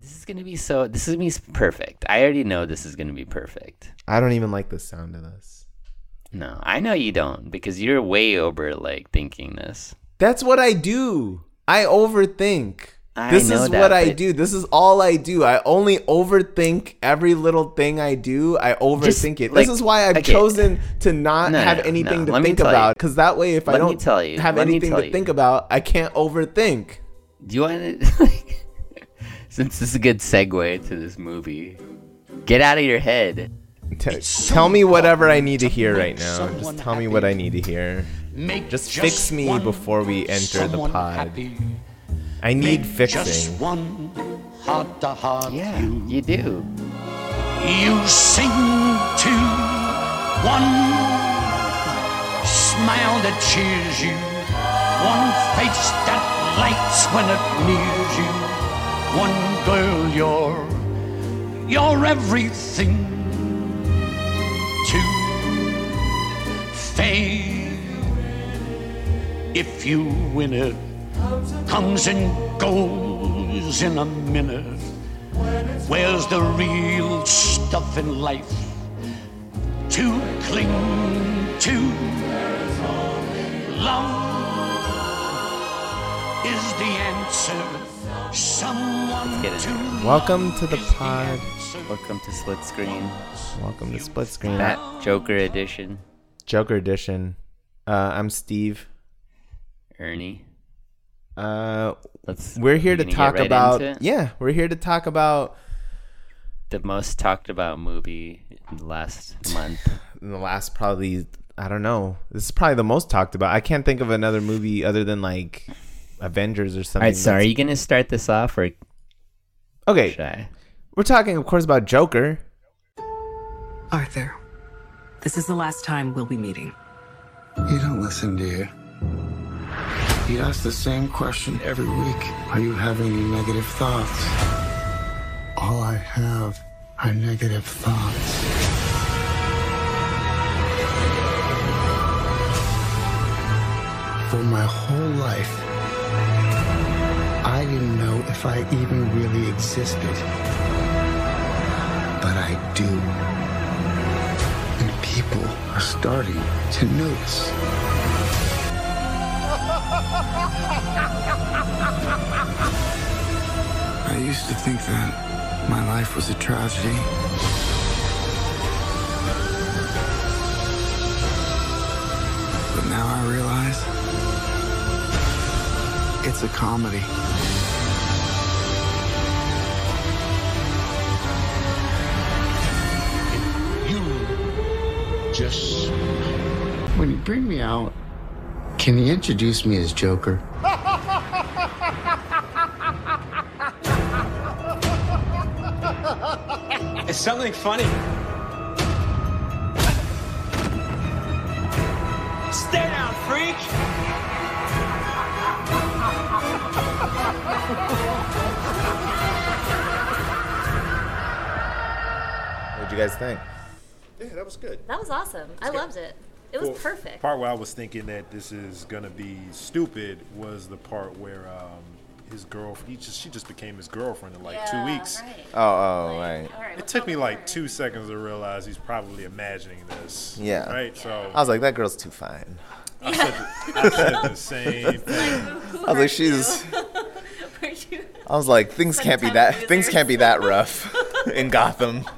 This is gonna be so. This is gonna be perfect. I already know this is gonna be perfect. I don't even like the sound of this. No, I know you don't because you're way over like thinking this. That's what I do. I overthink. I this is that, what I do. This is all I do. I only overthink every little thing I do. I overthink it. like, this is why I've okay. chosen to not No, have no, anything no. to Let think about. Because that way, if I Let me don't tell you. have Let anything to you. think about, I can't overthink. Do you want to? Like, since this is a good segue to this movie, get out of your head. T- tell me whatever I need to hear right now. Just tell me what I need to hear. Make Just fix me before we enter the pod. happy. I need Just fixing. one heart to heart Yeah, view. you do. You sing to one smile that cheers you, one face that lights when it nears you, one girl you're, you're everything to fame. If you win it, comes and goes in a minute. Where's the real stuff in life to cling to? Love is the answer. Someone get into to Welcome to the pod. Welcome to Split Screen, Welcome to Split Screen. that Joker edition. Joker edition. Uh, I'm Steve. Ernie, Uh, let's. we're here to talk right about yeah, we're here to talk about the most talked about movie in the last month. in the last probably I don't know. This is probably the most talked about. I can't think of another movie other than like Avengers or something. right, so are you gonna start this off or Okay, should I? we're talking of course about Joker. Arthur, this is the last time we'll be meeting. You don't listen, do you? He asks the same question every week. Are you having any negative thoughts? All I have are negative thoughts. For my whole life, I didn't know if I even really existed. But I do. And people are starting to notice. I used to think that my life was a tragedy. But now I realize it's a comedy. You just When you bring me out, can you introduce me as Joker? It's something funny. Guys think? Yeah, that was good. That was awesome. I loved it. It was Well, perfect. Part where I was thinking that this is gonna be stupid was the part where um, his girlfriend, he just, she just became his girlfriend in like two weeks. Right. Oh, oh, right. All right, It took me like two seconds to realize he's probably imagining this. Yeah. Right. So I was like, that girl's too fine. I said, the, I said the same thing. I was like, she's. I was like, things can't be tough that. Things can't be that rough in Gotham.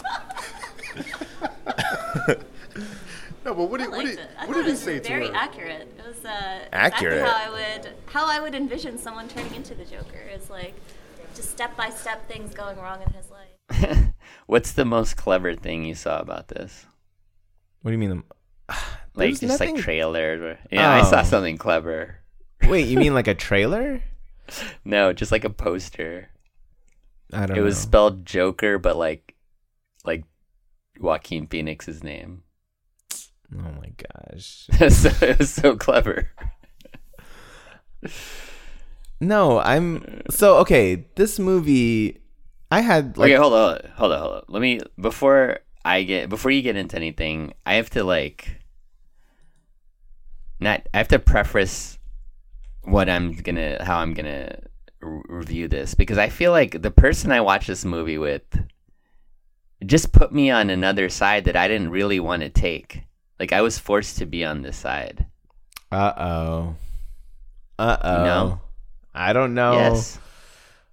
No, but what I did, what liked did, it. I what thought did it he was say to very accurate. It was uh, Accurate. Exactly how I would how I would envision someone turning into the Joker. is like just step by step things going wrong in his life. What's the most clever thing you saw about this? What do you mean? Like There's just nothing- like trailers? Or, yeah, I saw Oh. something clever. Wait, you mean like a trailer? No, just like a poster. I don't know. It know. was spelled Joker, but like like Joaquin Phoenix's name. Oh my gosh. so it was so clever. No, I'm so okay. This movie, I had like okay, hold on, hold on, hold on. Let me before I get before you get into anything, I have to like not I have to preface what I'm gonna how I'm gonna r- review this because I feel like the person I watched this movie with just put me on another side that I didn't really want to take. Like I was forced to be on this side. Uh oh. Uh oh. know? I don't know. Yes.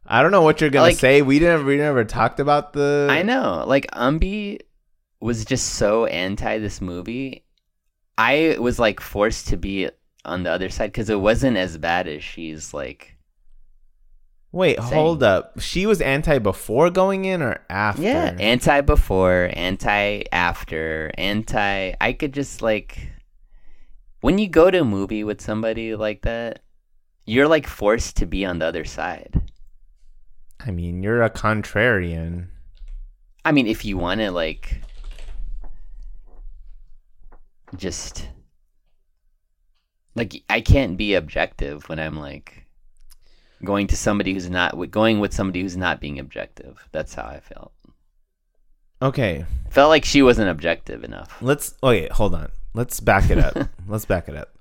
I don't know what you're gonna Like- say. We never we never talked about the. I know. Like Umbi was just so anti this movie. I was like forced to be on the other side because it wasn't as bad as she's like. Wait, saying. hold up. She was anti before going in or after? Yeah, anti before, anti after, anti. I could just like. When you go to a movie with somebody like that, you're like forced to be on the other side. I mean, you're a contrarian. I mean, if you want to like just like I can't be objective when I'm like going to somebody who's not going with somebody who's not being objective. That's how I felt. Okay, Felt like she wasn't objective enough. let's. Okay, hold on. Let's back it up. let's back it up.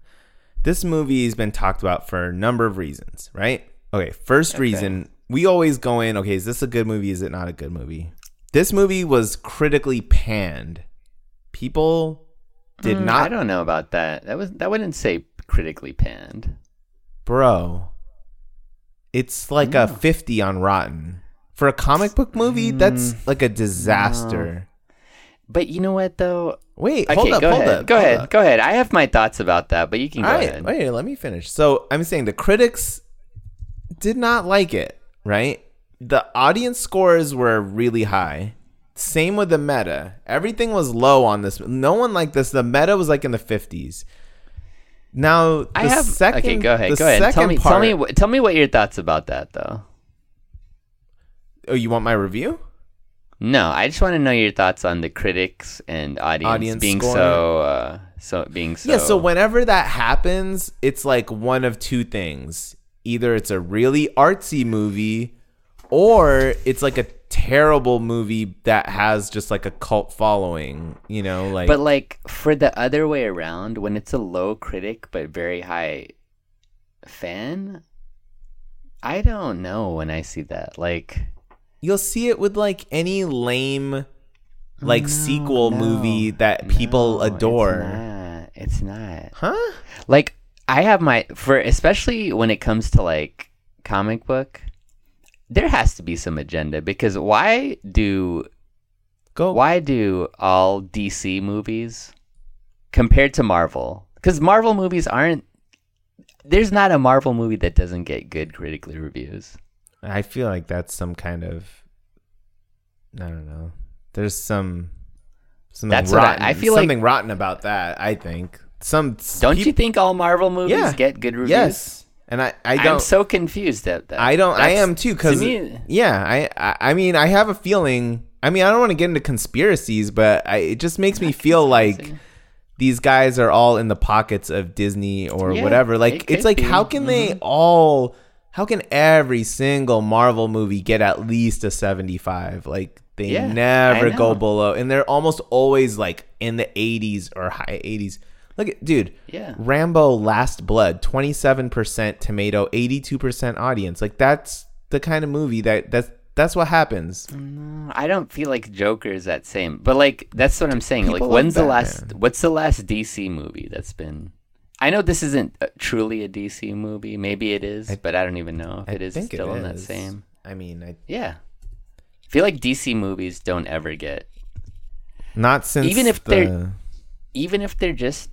This movie has been talked about for a number of reasons, right? Okay, first Okay. reason we always go in. Okay, is this a good movie? Is it not a good movie? This movie was critically panned. People did Mm, not I don't know about that. That was that wouldn't say critically panned. Bro, it's like a 50 on Rotten. For a comic book movie, that's Mm, like a disaster. But you know what though? Wait, hold up, go hold ahead. up. go hold ahead. up. Go ahead. I have my thoughts about that, but you can go All right, ahead. wait, let me finish. So I'm saying the critics did not like it, right? The audience scores were really high. Same with the meta. Everything was low on this. No one liked this. The meta was like in the 50s. Now, the I have second, Okay, go ahead. Go ahead. Tell me part, tell me wh- tell me what your thoughts about that though. Oh, you want my review? No, I just want to know your thoughts on the critics and audience, Audience being score. so uh so being so Yeah, so whenever that happens, it's like one of two things. Either it's a really artsy movie or it's like a terrible movie that has just like a cult following, you know, like But like for the other way around, when it's a low critic but very high fan, I don't know when I see that. Like you'll see it with like any lame like oh, No, sequel no, movie that people no, adore. It's not. It's not. Huh? Like I have my for especially when it comes to like comic book, there has to be some agenda because why do Go why do all DC movies compared to Marvel? Because Marvel movies aren't. There's not a Marvel movie that doesn't get good critically reviews. I feel like that's some kind of I don't know. There's some something That's what I- rotten. I feel like- something rotten about that. I think some. Don't you think all Marvel movies Yeah. get good reviews? Yes, and I I don't. I'm so confused at that. I don't. I am too. Because to yeah, I, I. I mean, I have a feeling. I mean, I don't want to get into conspiracies, but I, it just makes me feel like these guys are all in the pockets of Disney or Yeah, whatever. Like, it's like, be. how can they all? How can every single Marvel movie get at least a seventy-five? Like, they Yeah, never go below, and they're almost always like in the eighties or high eighties. Look at dude. Yeah. Rambo Last Blood, 27% tomato, 82% audience. Like that's the kind of movie that that's that's what happens. I don't feel like Joker is that same, but like that's what I'm saying. People like, when's the last? What's the last DC movie that's been? I know this isn't truly a DC movie. Maybe it is, but I don't even know if I it is it still in that same. I mean, I, Yeah, I feel like DC movies don't ever get, not since Even if the, they're- even if they're just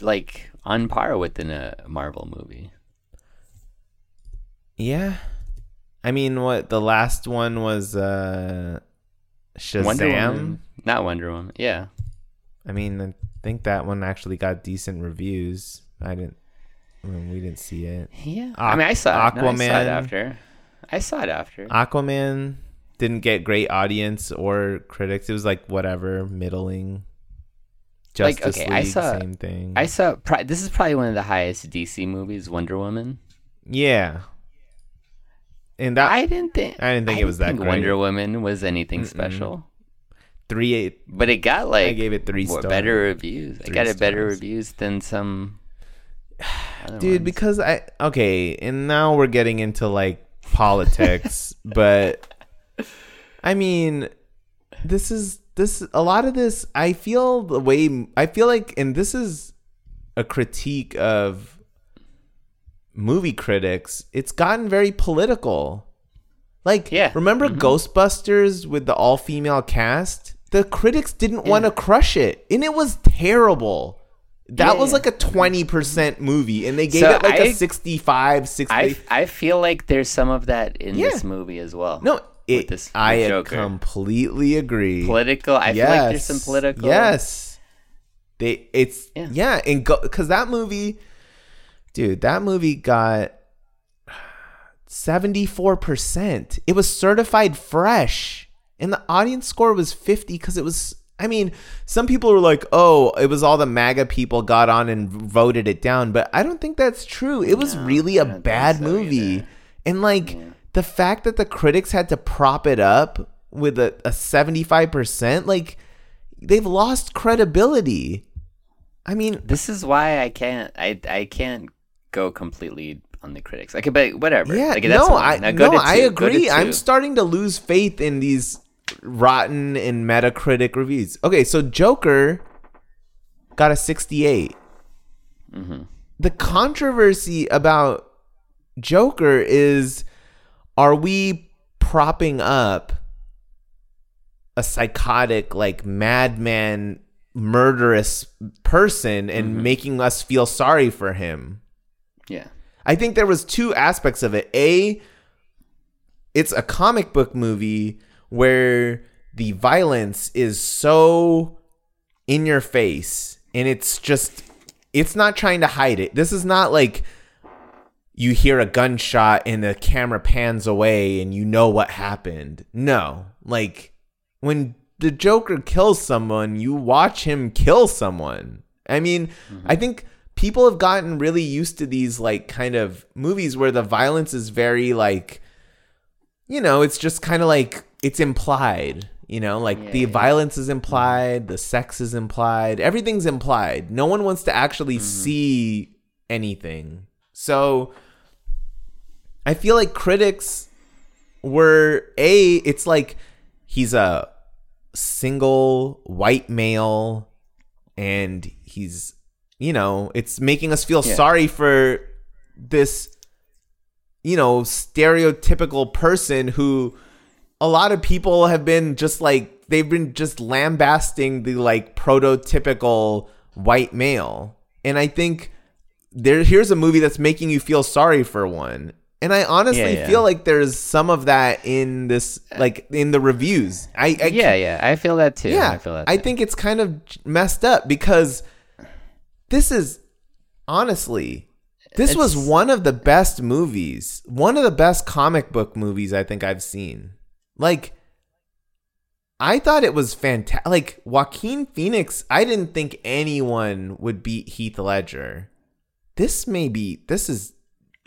like on par with in a Marvel movie. Yeah. I mean, what the last one was uh Shazam. Wonder Woman, not Wonder Woman. Yeah, I mean, I think that one actually got decent reviews. I didn't I mean, we didn't see it. yeah. I mean, I saw it. No, I saw it Aquaman. after. I saw it after. Aquaman didn't get great audience or critics. It was like whatever, middling. Like, Justice okay, I League, saw- same thing. I saw. Pri- this is probably one of the highest DC movies, Wonder Woman. yeah. And that I didn't think. I didn't think it was that think great. Wonder Woman was anything special, three eight. but it got like I gave it three what, better reviews. It Three got a better reviews than some. dude ones. because i okay and now we're getting into like politics but i mean this is this a lot of this i feel the way i feel like and this is a critique of movie critics it's gotten very political like Yeah. remember mm-hmm. ghostbusters with the all-female cast the critics didn't want to crush it and it was terrible that Yeah, was like a 20% movie and they gave So it like I- a 65 60 I I feel like there's some of that in Yeah. this movie as well. no it, this i Joker. completely agree political. I feel like there's some political. yes they it's Yeah. yeah, and go because that movie dude that movie got 74% it was certified fresh and the audience score was 50 because it was i mean some people were like oh it was all the maga people got on and voted it down but i don't think that's true it was really a bad so movie either. and like the fact that the critics had to prop it up with a, a 75% like they've lost credibility i mean This is why I can't. I I can't go completely on the critics. Okay, but whatever. Yeah, Like, no, fine. I no, I agree. I'm starting to lose faith in these rotten and Metacritic reviews. Okay, so Joker got a 68. Mm-hmm. The controversy about Joker is: Are we propping up a psychotic, like madman, murderous person and Mm-hmm. making us feel sorry for him? Yeah. I think there was two aspects of it. A, it's a comic book movie where the violence is so in your face and it's just it's not trying to hide it. This is not like you hear a gunshot and the camera pans away and you know what happened. No. Like when the Joker kills someone, you watch him kill someone. I mean, I mm-hmm. think people have gotten really used to these like kind of movies where the violence is very like you know, it's just kind of like it's implied, you know, like the violence is implied, mm-hmm. the sex is implied, everything's implied. No one wants to actually mm-hmm. see anything. So I feel like critics were a it's like he's a single white male and he's you know it's making us feel Yeah. sorry for this you know stereotypical person who a lot of people have been just like they've been just lambasting the like prototypical white male and i think there here's a movie that's making you feel sorry for one and i honestly Yeah, yeah. feel like there's some of that in this like in the reviews i, I Yeah, yeah. I feel that too. yeah I feel that. I too. think it's kind of messed up because this is honestly this was one of the best movies one of the best comic book movies i think i've seen like i thought it was fantastic like joaquin phoenix i didn't think anyone would beat heath ledger this may be this is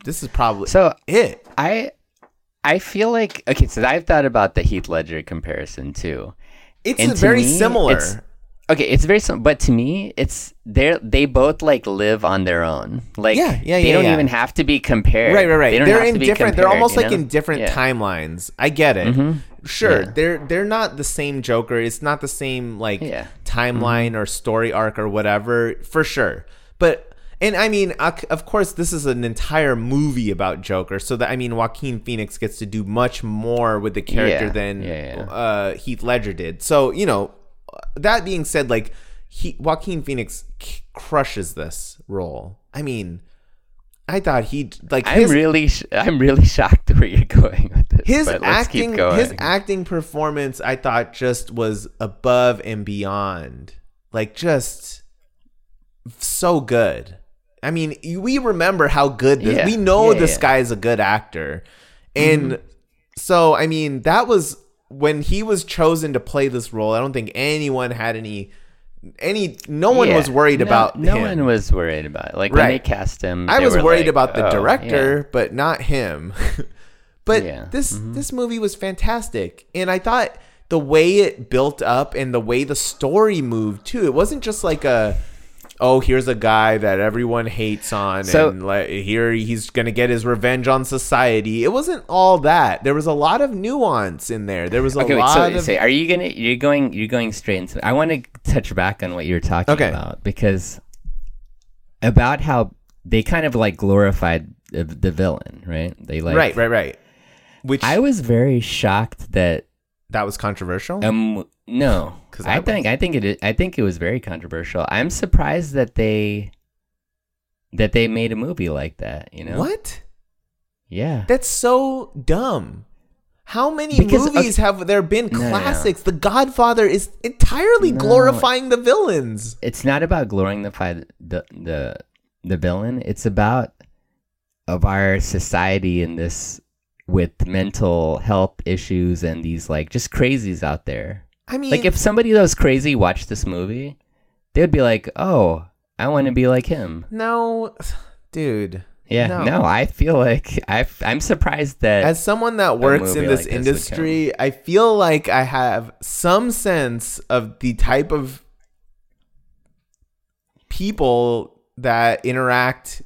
this is probably So it I I feel like okay. So I've thought about the Heath Ledger comparison too. it's And to very me, similar it's- Okay, it's very similar, but to me, it's they're they both like live on their own. Like Yeah, yeah, yeah they don't yeah. even have to be compared. Right, right, right. They don't They are in different. they're almost like know? in different timelines. I get it. Mm-hmm. Sure, Yeah. they're they're not the same Joker. It's not the same like Yeah. Mm-hmm. timeline or story arc or whatever for sure. But and I mean, of course, this is an entire movie about Joker. So that I mean, Joaquin Phoenix gets to do much more with the character Yeah, than yeah, yeah. Uh, Heath Ledger did. So you know, that being said, like he Joaquin Phoenix c- crushes this role. I mean. I thought he like I'm really sh- I'm really shocked where you're going with this. his but let's keep acting going. his acting performance I thought just was above and beyond. Like just so good. I mean, we remember how good this Yeah. we know Yeah, this guy is a good actor. And mm-hmm. so I mean, that was when he was chosen to play this role. I don't think anyone had any any no one Yeah. was worried No- about No him. one was worried about it. Like when they cast him, I was worried like, about the "Oh, director, yeah." but not him. but Yeah. this mm-hmm. this movie was fantastic, and I thought the way it built up and the way the story moved too. It wasn't just like a oh, here's a guy that everyone hates on, So- and like, here he's gonna get his revenge on society. It wasn't all that. There was a lot of nuance in there. There was a Okay, wait, so, of so are you gonna you're going you're going straight into I want to touch back on what you were talking Okay. about because about how they kind of like glorified the, the villain, right? They like right, right, right. Which I was very shocked that that was controversial. um no 'Cause I I think I think it I think it was very controversial. I'm surprised that they that they made a movie like that, you know? What? Yeah. That's so dumb. How many Because, movies have there been No, no, no. classics? The Godfather is entirely No. glorifying the villains. it's not about glorifying the the the the villain. It's about of our society in this with mental health issues and these like just crazies out there. I mean, Like if somebody that was crazy watched this movie, they would be like, "Oh, I want to be like him." no, dude. Yeah, No. no, I feel like I I'm surprised that As someone that works in this like this industry, I feel like I have some sense of the type of people that interact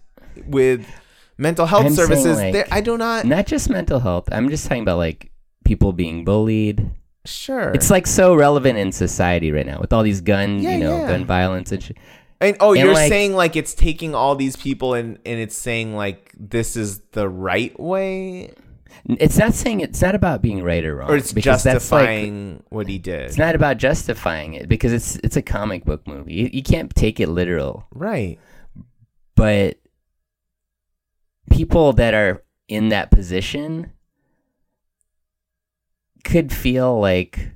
with mental health I'm services. like, I do not. not just mental health. I'm just talking about like people being bullied. Sure. It's like so relevant in society right now with all these gun, Yeah, you know, yeah. gun violence and shit. And oh, And, you're like- saying like it's taking all these people and and it's saying like this is the right way, It's not saying it's not about being right or wrong. or it's because that's, like- justifying what he did. it's not about justifying it because it's it's a comic book movie. You, you can't take it literal. right. But people that are in that position could feel like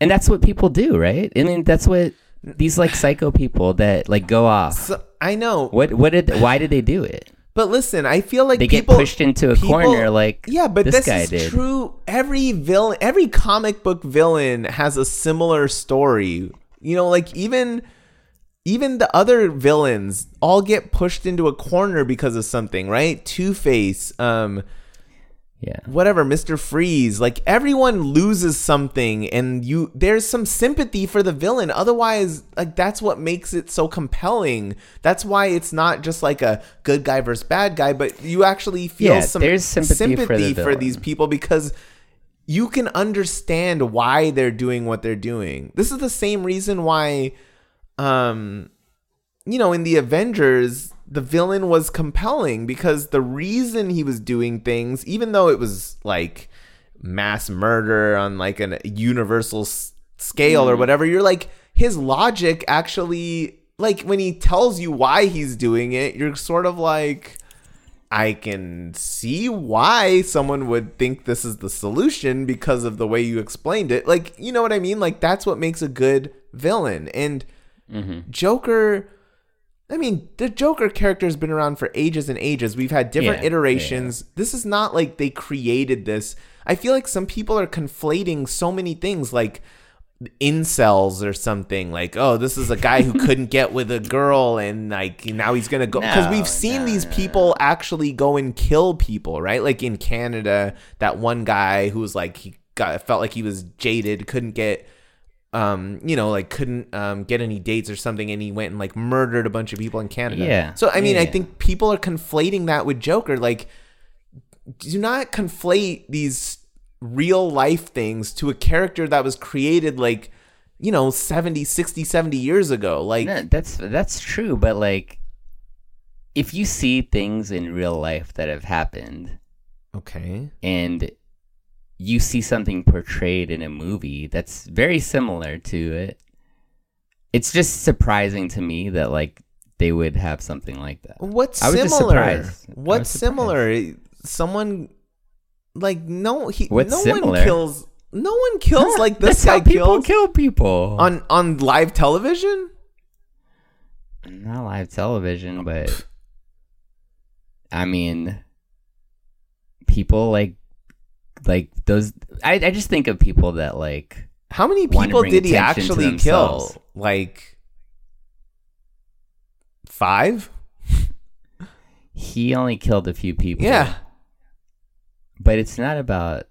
and that's what people do, right? I mean, that's what these like psycho people that like go off. So I know, What what did why did they do it? but listen, I feel like They people get pushed into a people- corner like yeah, but this, this, guy is did. true. Every villain, every comic book villain has a similar story. You know, like even even the other villains all get pushed into a corner because of something, right? Two Face, um, Yeah. whatever, Mister Freeze. Like everyone loses something, and you there's some sympathy for the villain. Otherwise, like that's what makes it so compelling. That's why it's not just like a good guy versus bad guy, but you actually feel Yeah, some there's sympathy for the for these people because you can understand why they're doing what they're doing. This is the same reason why um you know, in the Avengers, the villain was compelling because the reason he was doing things, even though it was like mass murder on like a universal s- scale or mm-hmm. whatever, you're like, his logic actually, like when he tells you why he's doing it, you're sort of like, I can see why someone would think this is the solution because of the way you explained it. Like, you know what I mean? Like, that's what makes a good villain. And mm-hmm. Joker, I mean, the Joker character has been around for ages and ages. We've had different Yeah, iterations. This is not like they created this. I feel like some people are conflating so many things like incels or something like oh this is a guy who couldn't get with a girl and like now he's gonna go because No, we've seen no, these no, people actually go and kill people right like in canada that one guy who was like he got felt like he was jaded couldn't get um you know like couldn't um get any dates or something and he went and like murdered a bunch of people in canada. Yeah. so i mean i think people are conflating that with joker like do not conflate these real life things to a character that was created like you know 70 60 70 years ago like No, that's that's true, but like if you see things in real life that have happened okay. and you see something portrayed in a movie that's very similar to it, it's just surprising to me that like they would have something like that. what's I was just similar? what's similar? Someone like no he What's no one similar? kills no one kills like this That's guy how people kills kill people. on on live television? Not live television, but I mean, people like like those. I I just think of people that like how many people did he actually kill like five he only killed a few people. yeah but it's not about.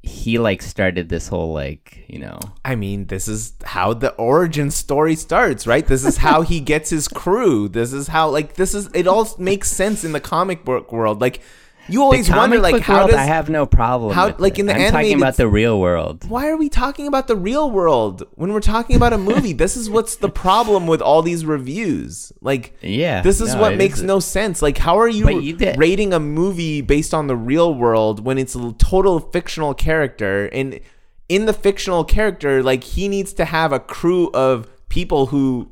He he like started this whole like you know I mean, this is how the origin story starts, right? This is how he gets his crew. This is how like this is it all makes sense in the comic book world. Like you always wonder like how world, does I have no problem. how- like, it. in the I'm talking about the real world. why are we talking about the real world when we're talking about a movie? this is what's the problem with all these reviews. Like Yeah, this is no, what makes is- no sense. Like how are you, you did- rating a movie based on the real world when it's a total fictional character and in the fictional character like he needs to have a crew of people who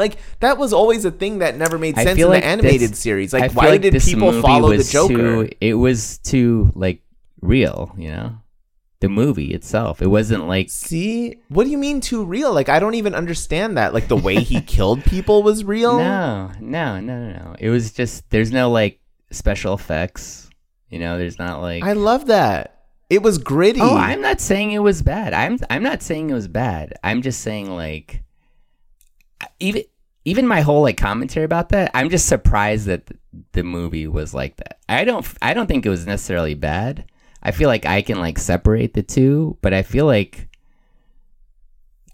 like that was always a thing that never made sense in feel the animated this- series. Like why like did people follow the Joker? Too, it was too like real, you know, the movie itself. It wasn't like See, what do you mean too real? Like I don't even understand that. Like the way he killed people was real. no, no, no, no, no. It was just there's no like special effects. You know, there's not like I love that. It was gritty. Oh, I'm not saying it was bad. I'm I'm not saying it was bad. I'm just saying like even even my whole like commentary about that, I'm just surprised that the movie was like that. I don't I don't think it was necessarily bad. I feel like I can like separate the two, but I feel like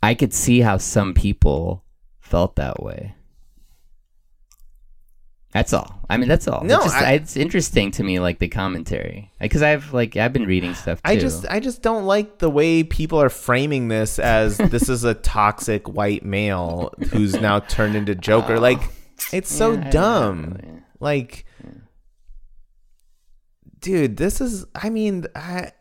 I could see how some people felt that way. That's all. I mean, that's all. No, it's, just, I- it's interesting to me, like the commentary, because I've like I've been reading stuff. Too. I just I just don't like the way people are framing this as this is a toxic white male who's now turned into Joker. Like oh. it's so Oh. Yeah, dumb. know, yeah. Like dude, this is I mean, I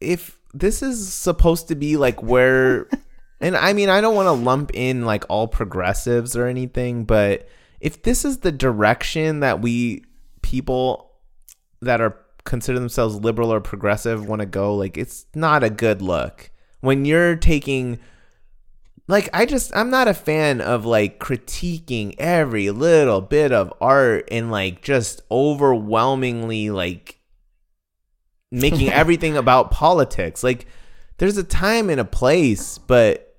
if this is supposed to be like where and I mean, I don't want to lump in like all progressives or anything, but if this is the direction that we people that are consider themselves liberal or progressive want to go, like it's not a good look. When you're taking like I just I'm not a fan of like critiquing every little bit of art and like just overwhelmingly like making everything about politics. Like there's a time and a place, but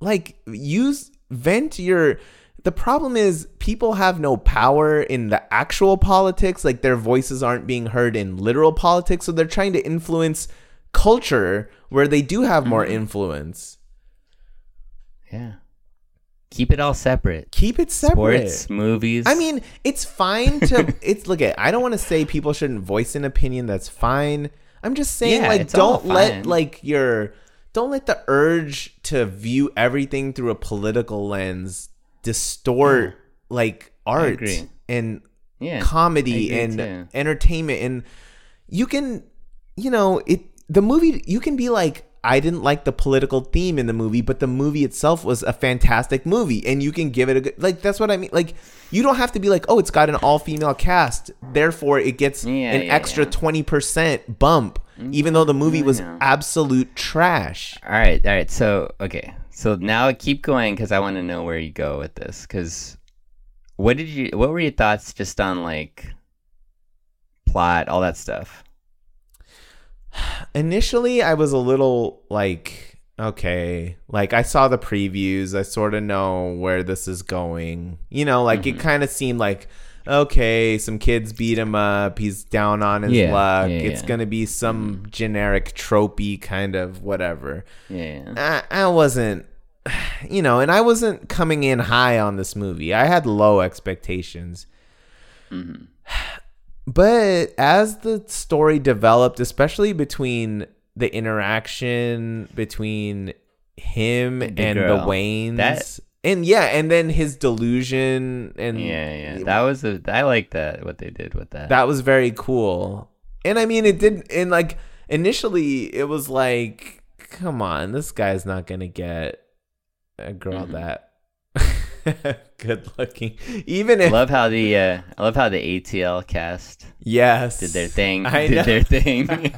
like use vent your the problem is people have no power in the actual politics like their voices aren't being heard in literal politics so they're trying to influence culture where they do have more mm-hmm. influence yeah. Keep it all separate. keep it separate Sports, movies. I mean, it's fine to it's look at I don't want to say people shouldn't voice an opinion, that's fine. I'm just saying Yeah, like don't let like your don't let the urge to view everything through a political lens distort like art and Yeah, comedy and too. entertainment and you can you know it the movie you can be like I didn't like the political theme in the movie, but the movie itself was a fantastic movie, and you can give it a good like. That's what I mean. Like, you don't have to be like, oh, it's got an all female cast, therefore it gets Yeah, an yeah, extra yeah. twenty percent bump, even though the movie mm-hmm. was absolute trash. All right, all right. So okay, so now keep going because I want to know where you go with this. Because what did you? What were your thoughts just on like plot, all that stuff? initially I was a little like okay, like I saw the previews, I sort of know where this is going. You know, like Mm-hmm. it kind of seemed like okay, some kids beat him up, he's down on his Yeah, luck. yeah, it's yeah. Going to be some generic tropey kind of whatever. Yeah. I, I wasn't you know, and I wasn't coming in high on this movie. I had low expectations. Mm-hmm. But as the story developed, especially between the interaction between him and the. Waynes, That- and yeah, and then his delusion, and Yeah, yeah. That was a. I like that what they did with that. that was very cool. And I mean, it did, and like initially, it was like, come on, this guy's not gonna get a girl Mm-hmm. that good looking, even if love how the uh, I love how the ATL cast yes did their thing. I did know. their thing.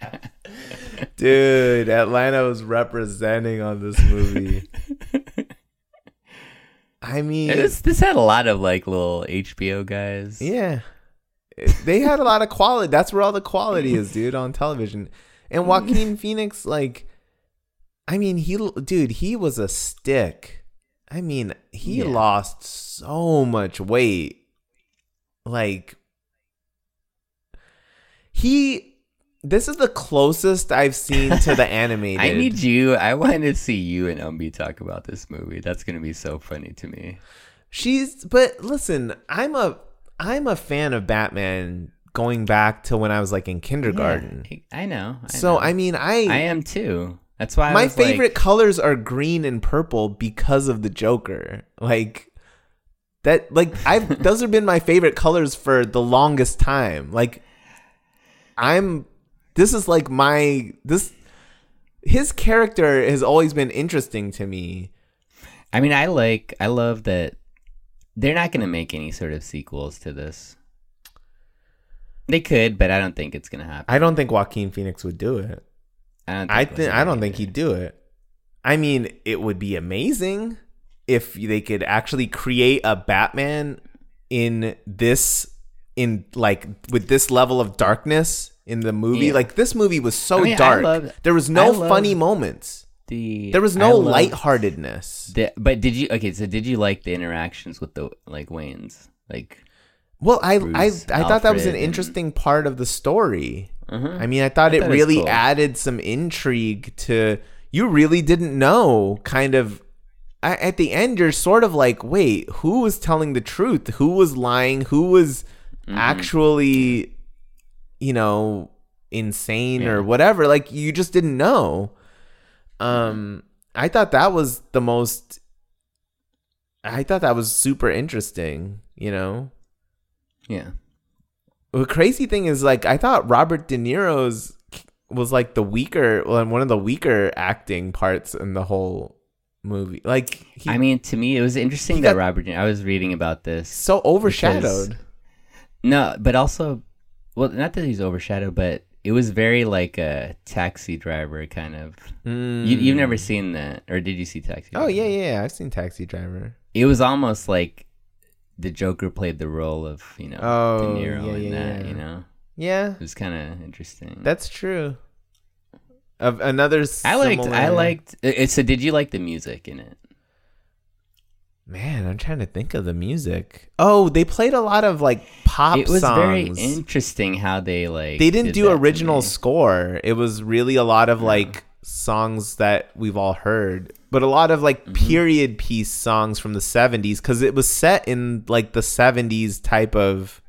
Dude, Atlanta was representing on this movie. I mean, this, this had a lot of like little HBO guys. yeah. They had a lot of quality. That's where all the quality is, dude, on television. And Joaquin Phoenix, like, I mean, he, dude, he was a stick. I mean, he Yeah. lost so much weight. Like, he this is the closest I've seen to the animated. I need you. I want to see you and Umbi talk about this movie. That's gonna be so funny to me. She's but listen, I'm a I'm a fan of Batman going back to when I was like in kindergarten. Yeah, I know. I so know. I mean, I I am too. That's why I my was like- favorite colors are green and purple because of the Joker. Like that like I've those have been my favorite colors for the longest time. Like I'm this is like my this his character has always been interesting to me. I mean, I like. I love that they're not gonna make any sort of sequels to this. They could, but I don't think it's gonna happen. I don't think Joaquin Phoenix would do it. I don't. I Think think I don't think he'd do it. I mean, it would be amazing if they could actually create a Batman in this in like with this level of darkness in the movie. Yeah. Like this movie was so I mean, dark. love- there was no funny moments. the. There was no lightheartedness. the- but did you? Okay, so did you like the interactions with the like Waynes? Like, Well, I Bruce, I I thought that was an Alfred, and- interesting part of the story. uh I mean, I thought I it thought it really cool. added some intrigue to. You really didn't know, kind of. I- At the end, you're sort of like, wait, who was telling the truth? Who was lying? Who was Mm-hmm. actually, you know, insane Yeah. or whatever? Like, you just didn't know. Um, I thought that was the most. I thought that was super interesting. You know, yeah. the crazy thing is like I thought Robert De Niro's was like the weaker well, one of the weaker acting parts in the whole movie. Like he, I mean, to me, it was interesting that got- Robert. De- I was reading about this. so overshadowed. No, but also, well, not that he's overshadowed, but it was very like a taxi driver kind of. You, you've never hmm. seen that, or did you see Taxi? Oh, driver? Oh yeah, yeah, I've seen Taxi Driver. It was almost like the Joker played the role of you know Oh, De Niro yeah, in yeah, that. yeah. You know, Yeah, it was kind of interesting. that's true. Of another, I liked. I liked. It, so, did you like the music in it? Man, I'm trying to think of the music. Oh, they played a lot of like pop songs. it was songs. very interesting how they like. they didn't did do that to original me. score. It was really a lot of like songs that we've all heard, but a lot of like Mm-hmm. period piece songs from the 70s because it was set in like the 70s type of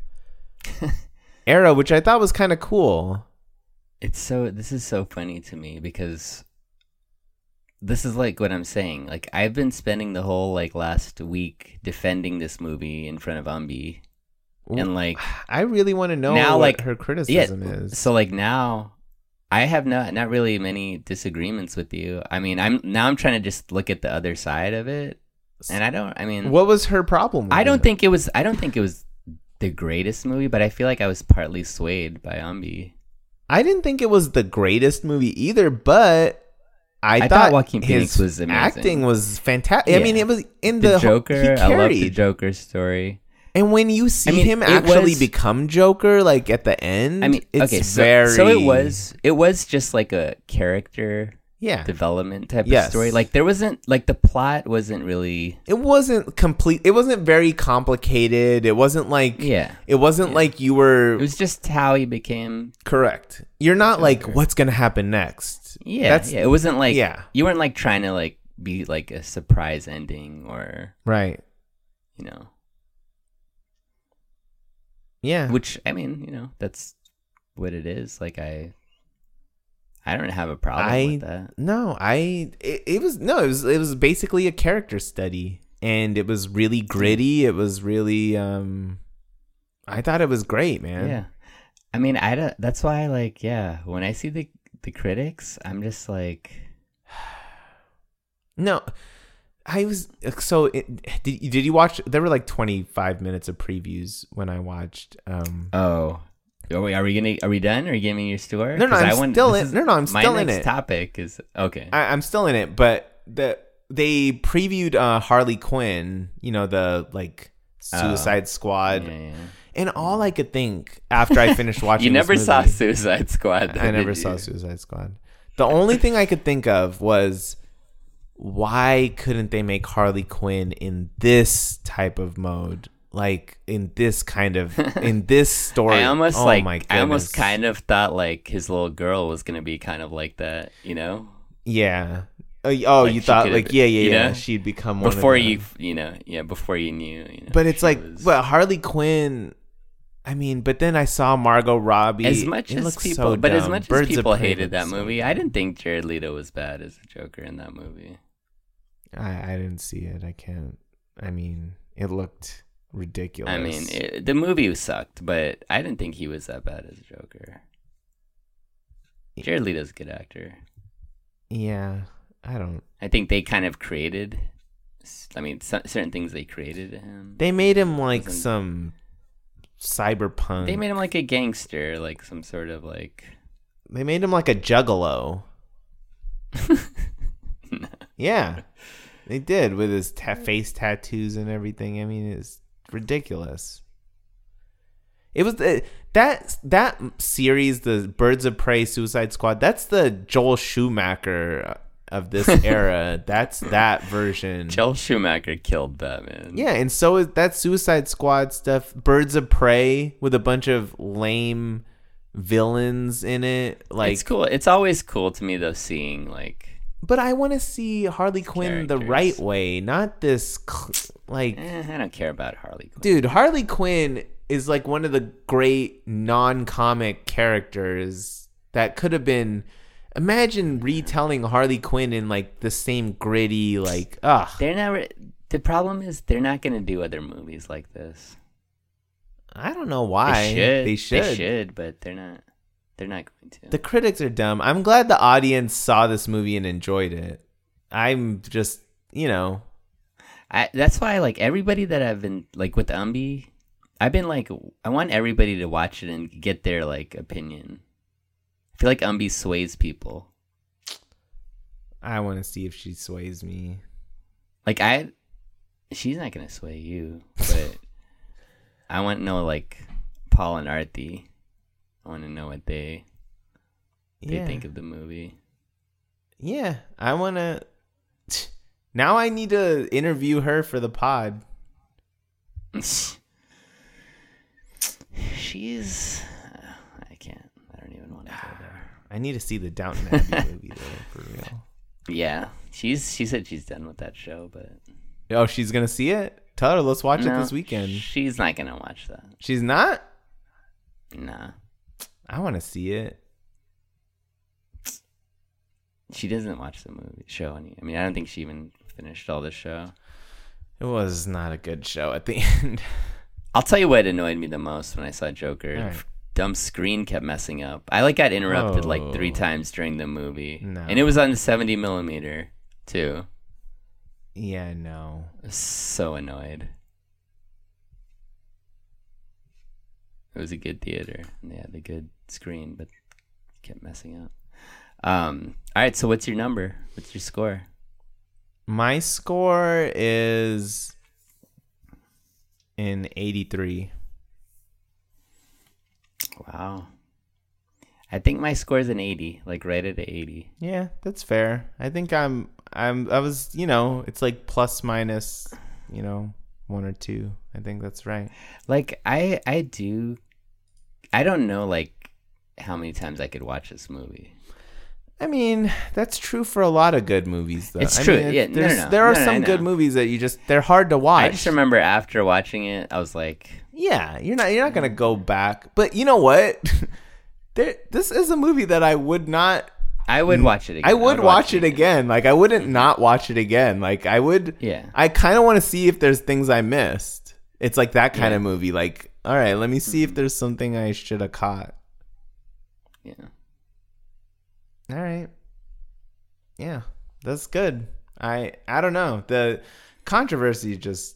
era, which I thought was kind of cool. It's so this is so funny to me because this is like what I'm saying. Like I've been spending the whole like last week defending this movie in front of Umbi. And like I really want to know now what like her yeah, criticism is. So like now I have not not really many disagreements with you. I mean, I'm now I'm trying to just look at the other side of it. And I don't I mean What was her problem? with I don't it? think it was I don't think it was the greatest movie, but I feel like I was partly swayed by Umbi. I didn't think it was the greatest movie either, but I, I thought, thought Joaquin Phoenix was amazing. acting was fantastic. I mean, it was in The, the, Joker, I love the. Joker story. And when you see mean, him actually was- become Joker, like at the end, I mean, it's okay, so, very so it was it was just like a character yeah. development type Yes. of story. Like there wasn't like the plot wasn't really It wasn't complete. It wasn't very complicated. It wasn't like yeah. It wasn't Yeah. like you were It was just how he became correct. You're not like what's gonna happen next. yeah. That's- yeah. It wasn't like yeah. you weren't like trying to like be like a surprise ending or right. you know Yeah. which I mean you know that's what it is. Like I I don't have a problem I with that. no, I it, it was no, it was it was basically a character study, and it was really gritty. It was really um, I thought it was great, man. Yeah. I mean, I don't, that's why like yeah, when I see the the critics, I'm just like No, I was so. It, did did you watch? There were like twenty five minutes of previews when I watched. Um, Oh, are we, are we gonna are we done? Are you giving me your story? No, no, I'm I want- still in- no, no, I'm still in next it. Topic is okay. I, I'm still in it, but the they previewed uh, Harley Quinn. You know the like Suicide Squad, Oh. Yeah, yeah. and all I could think after I finished watching. You never saw Suicide Squad. though, I never saw? Suicide Squad. The only thing I could think of was why couldn't they make Harley Quinn in this type of mode? Like in this kind of in this story. I almost oh like my I almost kind of thought like his little girl was gonna be kind of like that, you know? yeah. Oh, oh Like, you thought like yeah yeah yeah know? she'd become one Before you you know, yeah, before you knew, you know. But it's like was- but Harley Quinn. I mean, but then I saw Margot Robbie. as much It as people so but as much Birds as people hated that movie. I didn't think Jared Leto was bad as a Joker in that movie. I, I didn't see it. I can't. I mean, it looked ridiculous. I mean, it, the movie sucked, but I didn't think he was that bad as a Joker. Jared Leto's a good actor. yeah, I don't. I think they kind of created. I mean, c- certain things they created him. They made him like some cyberpunk. They made him like a gangster, like some sort of like. They made him like a juggalo. Yeah, they did with his ta- face tattoos and everything. I mean, it's ridiculous. It was the, that that series, the Birds of Prey Suicide Squad. That's the Joel Schumacher of this era. that's that version. Joel Schumacher killed Batman. Yeah, and so is that Suicide Squad stuff. Birds of Prey with a bunch of lame villains in it. Like, it's cool. It's always cool to me though, seeing like. But I want to see Harley Quinn the right way, not this cl- like. Eh, I don't care about Harley Quinn. Dude, Harley Quinn is like one of the great non-comic characters that could have been. Imagine retelling Harley Quinn in like the same gritty, like ah. They're never. The problem is they're not going to do other movies like this. I don't know why They should. They should. They should, but they're not. They're not going to. The critics are dumb. I'm glad the audience saw this movie and enjoyed it. I'm just, you know, I, that's why like everybody that I've been like with Umbi, I've been like I want everybody to watch it and get their like opinion. I feel like Umbi sways people. I want to see if she sways me. Like I, she's not gonna sway you, but I want to know like Paul and Artie. I want to know what they they Yeah. think of the movie. Yeah, I want to. Now I need to interview her for the pod. She's. Uh, I can't. I don't even want to go there. I need to see the Downton Abbey movie though, for real. Yeah, she's. She said she's done with that show, but Oh, she's gonna see it. Tell her let's watch it this weekend. She's not gonna watch that. She's not. Nah, I want to see it. she doesn't watch the movie show. Any. I mean, I don't think she even finished all the show. It was not a good show at the end. I'll tell you what annoyed me the most when I saw Joker. The right. Dumb screen kept messing up. I like got interrupted like three oh. times during the movie, No. and it was on seventy millimeter too. yeah, no. So annoyed. It was a good theater. They had a good screen, but kept messing up. Um. All right. So, what's your number? What's your score? My score is in 83. Wow. I think my score is an eighty, like right at eighty. Yeah, that's fair. I think I'm I'm I was, you know, it's like plus minus, you know, one or two. I think that's right. Like I, I do. I don't know, like how many times I could watch this movie. I mean, that's true for a lot of good movies though. It's I true. mean, Yeah, no, no, no. there are some good movies that you just they're hard to watch. I just remember after watching it, I was like, Yeah, you're not you're not gonna go back. But you know what? there, this is a movie that I would not. I would watch it again. I would watch it again. Like I wouldn't not watch it again. Like I would. Yeah. I kind of want to see if there's things I missed. It's like that kind Yeah. of movie. Like, all right, let me see if there's something I should have caught. Yeah. All right. Yeah, that's good. I I don't know. The controversy is just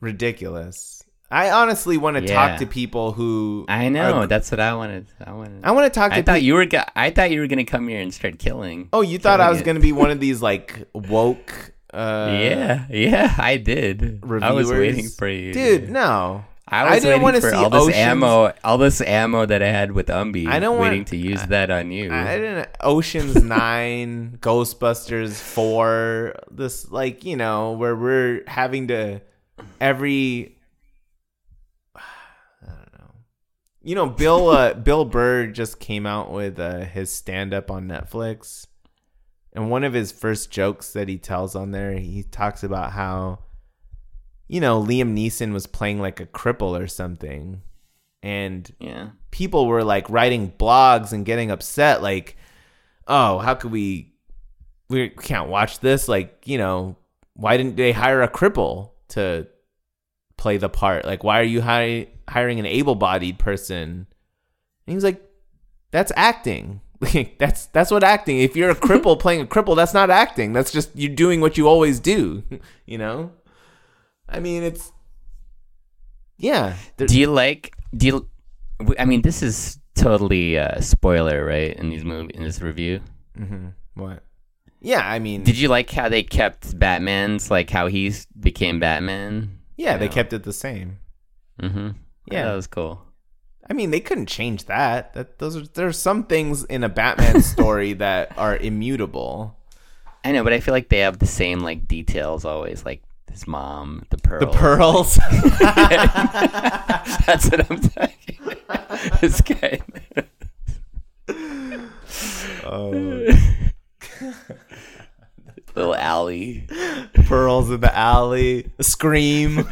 ridiculous. I honestly want to Yeah. talk to people who I know. are- that's what I wanted. I wanted. I want to talk to I thought pe- you were. Go- I thought you were gonna come here and start killing. Oh, you thought I was it. to be one of these like woke uh yeah, yeah, I did. reviewers. I was waiting for you, Dude, no. I was didn't wanna for see all this Oceans- ammo, all this ammo that I had with Umbi. I don't want- waiting to use that on you. I didn't Ocean's 9, Ghostbusters 4, this like, you know, where we're having to every I don't know. You know, Bill uh, Bill Burr just came out with uh, his stand up on Netflix. And one of his first jokes that he tells on there, he talks about how you know, Liam Neeson was playing like a cripple or something. And Yeah. people were like writing blogs and getting upset like, "Oh, how could we we can't watch this like, you know, why didn't they hire a cripple to play the part? Like, why are you hi- hiring an able-bodied person?" And he was like, "That's acting. Like, that's that's what acting. If you're a cripple playing a cripple, that's not acting. That's just you doing what you always do. You know. I mean, it's yeah. there- Do you like? Do you? w- I mean, this is totally uh, spoiler, right? In these movie, in this review. Mhm. What? Yeah, I mean, Did you like how they kept Batman's like how he became Batman? yeah, they Yeah. kept it the same. Mm-hmm. Yeah. that was cool. I mean, they couldn't change that. That those are there's some things in a Batman story that are immutable. I know, but I feel like they have the same like details always, like his mom, the pearls. The pearls. That's what I'm talking. this oh, Little alley. pearls in the alley. Scream.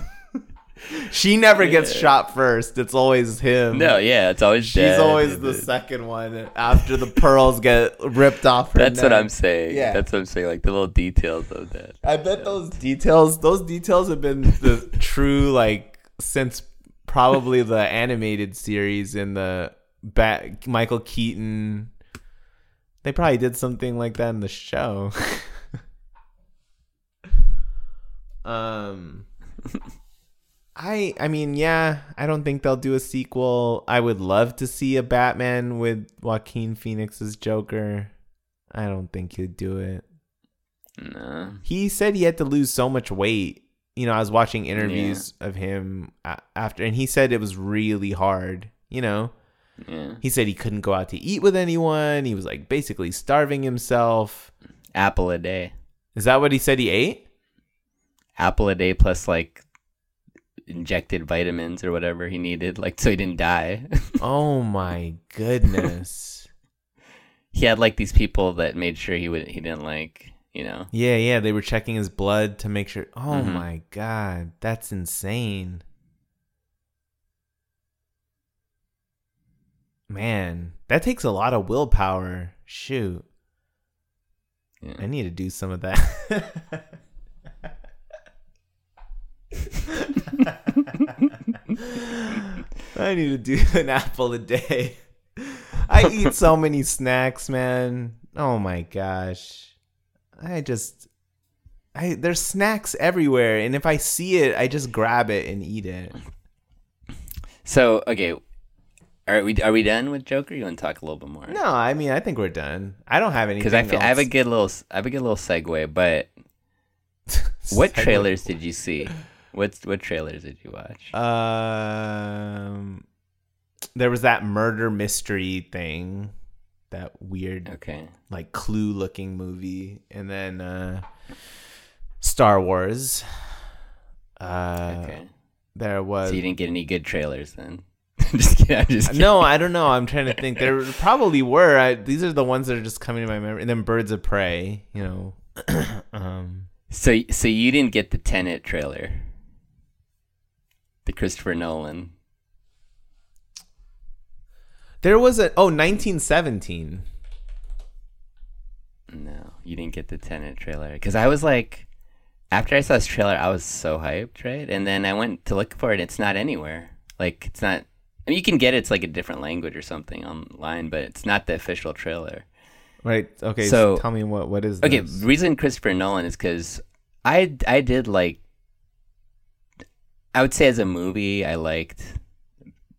She never gets shot first. It's always him. No, yeah, it's always She's dead. always the second one after the pearls get ripped off her That's what. I'm saying. Yeah. That's what I'm saying. Like the little details of that. I bet those details, those details have been the true like since probably the animated series in the Bat Michael Keaton. They probably did something like that in the show. um I I mean, yeah, I don't think they'll do a sequel. I would love to see a Batman with Joaquin Phoenix's Joker. I don't think he'd do it No. he said he had to lose so much weight. You know, I was watching interviews of him after, and he said it was really hard. You know, Yeah. he said he couldn't go out to eat with anyone. He was like basically starving himself. Apple a day. Is that what he said he ate? Apple a day plus like injected vitamins or whatever he needed, like so he didn't die. Oh my goodness. he had like these people that made sure he would he didn't like you know. yeah, yeah, they were checking his blood to make sure. Oh Mhm. my god, that's insane. Man, that takes a lot of willpower. Shoot. Yeah. I need to do some of that. I need to do an apple a day. I eat so many snacks, man. Oh my gosh. I just I there's snacks everywhere and if I see it, I just grab it and eat it. So okay, are we are we done with Joker? You want to talk a little bit more? No, I mean, I think we're done. I don't have anything because I feel, I have a good little I have a good little segue. But what trailers did you see? What what trailers did you watch? Um, there was that murder mystery thing, that weird okay, like Clue looking movie, and then uh, Star Wars. Uh, okay. there was so you didn't get any good trailers then? just kidding. I'm just kidding. no, I don't know. I'm trying to think. There probably were. I, these are the ones that are just coming to my memory. And then Birds of Prey. You know. um, So so you didn't get the Tenet trailer, the Christopher Nolan. there was a oh 1917. No, you didn't get the Tenet trailer because I was like, after I saw this trailer, I was so hyped, right? And then I went to look for it. And it's not anywhere. Like it's not. I mean, you can get it. It's like a different language or something online, but it's not the official trailer. Right. Okay. So, So- tell me what what is Okay, reason Christopher Nolan is because I I did like. I would say as a movie, I liked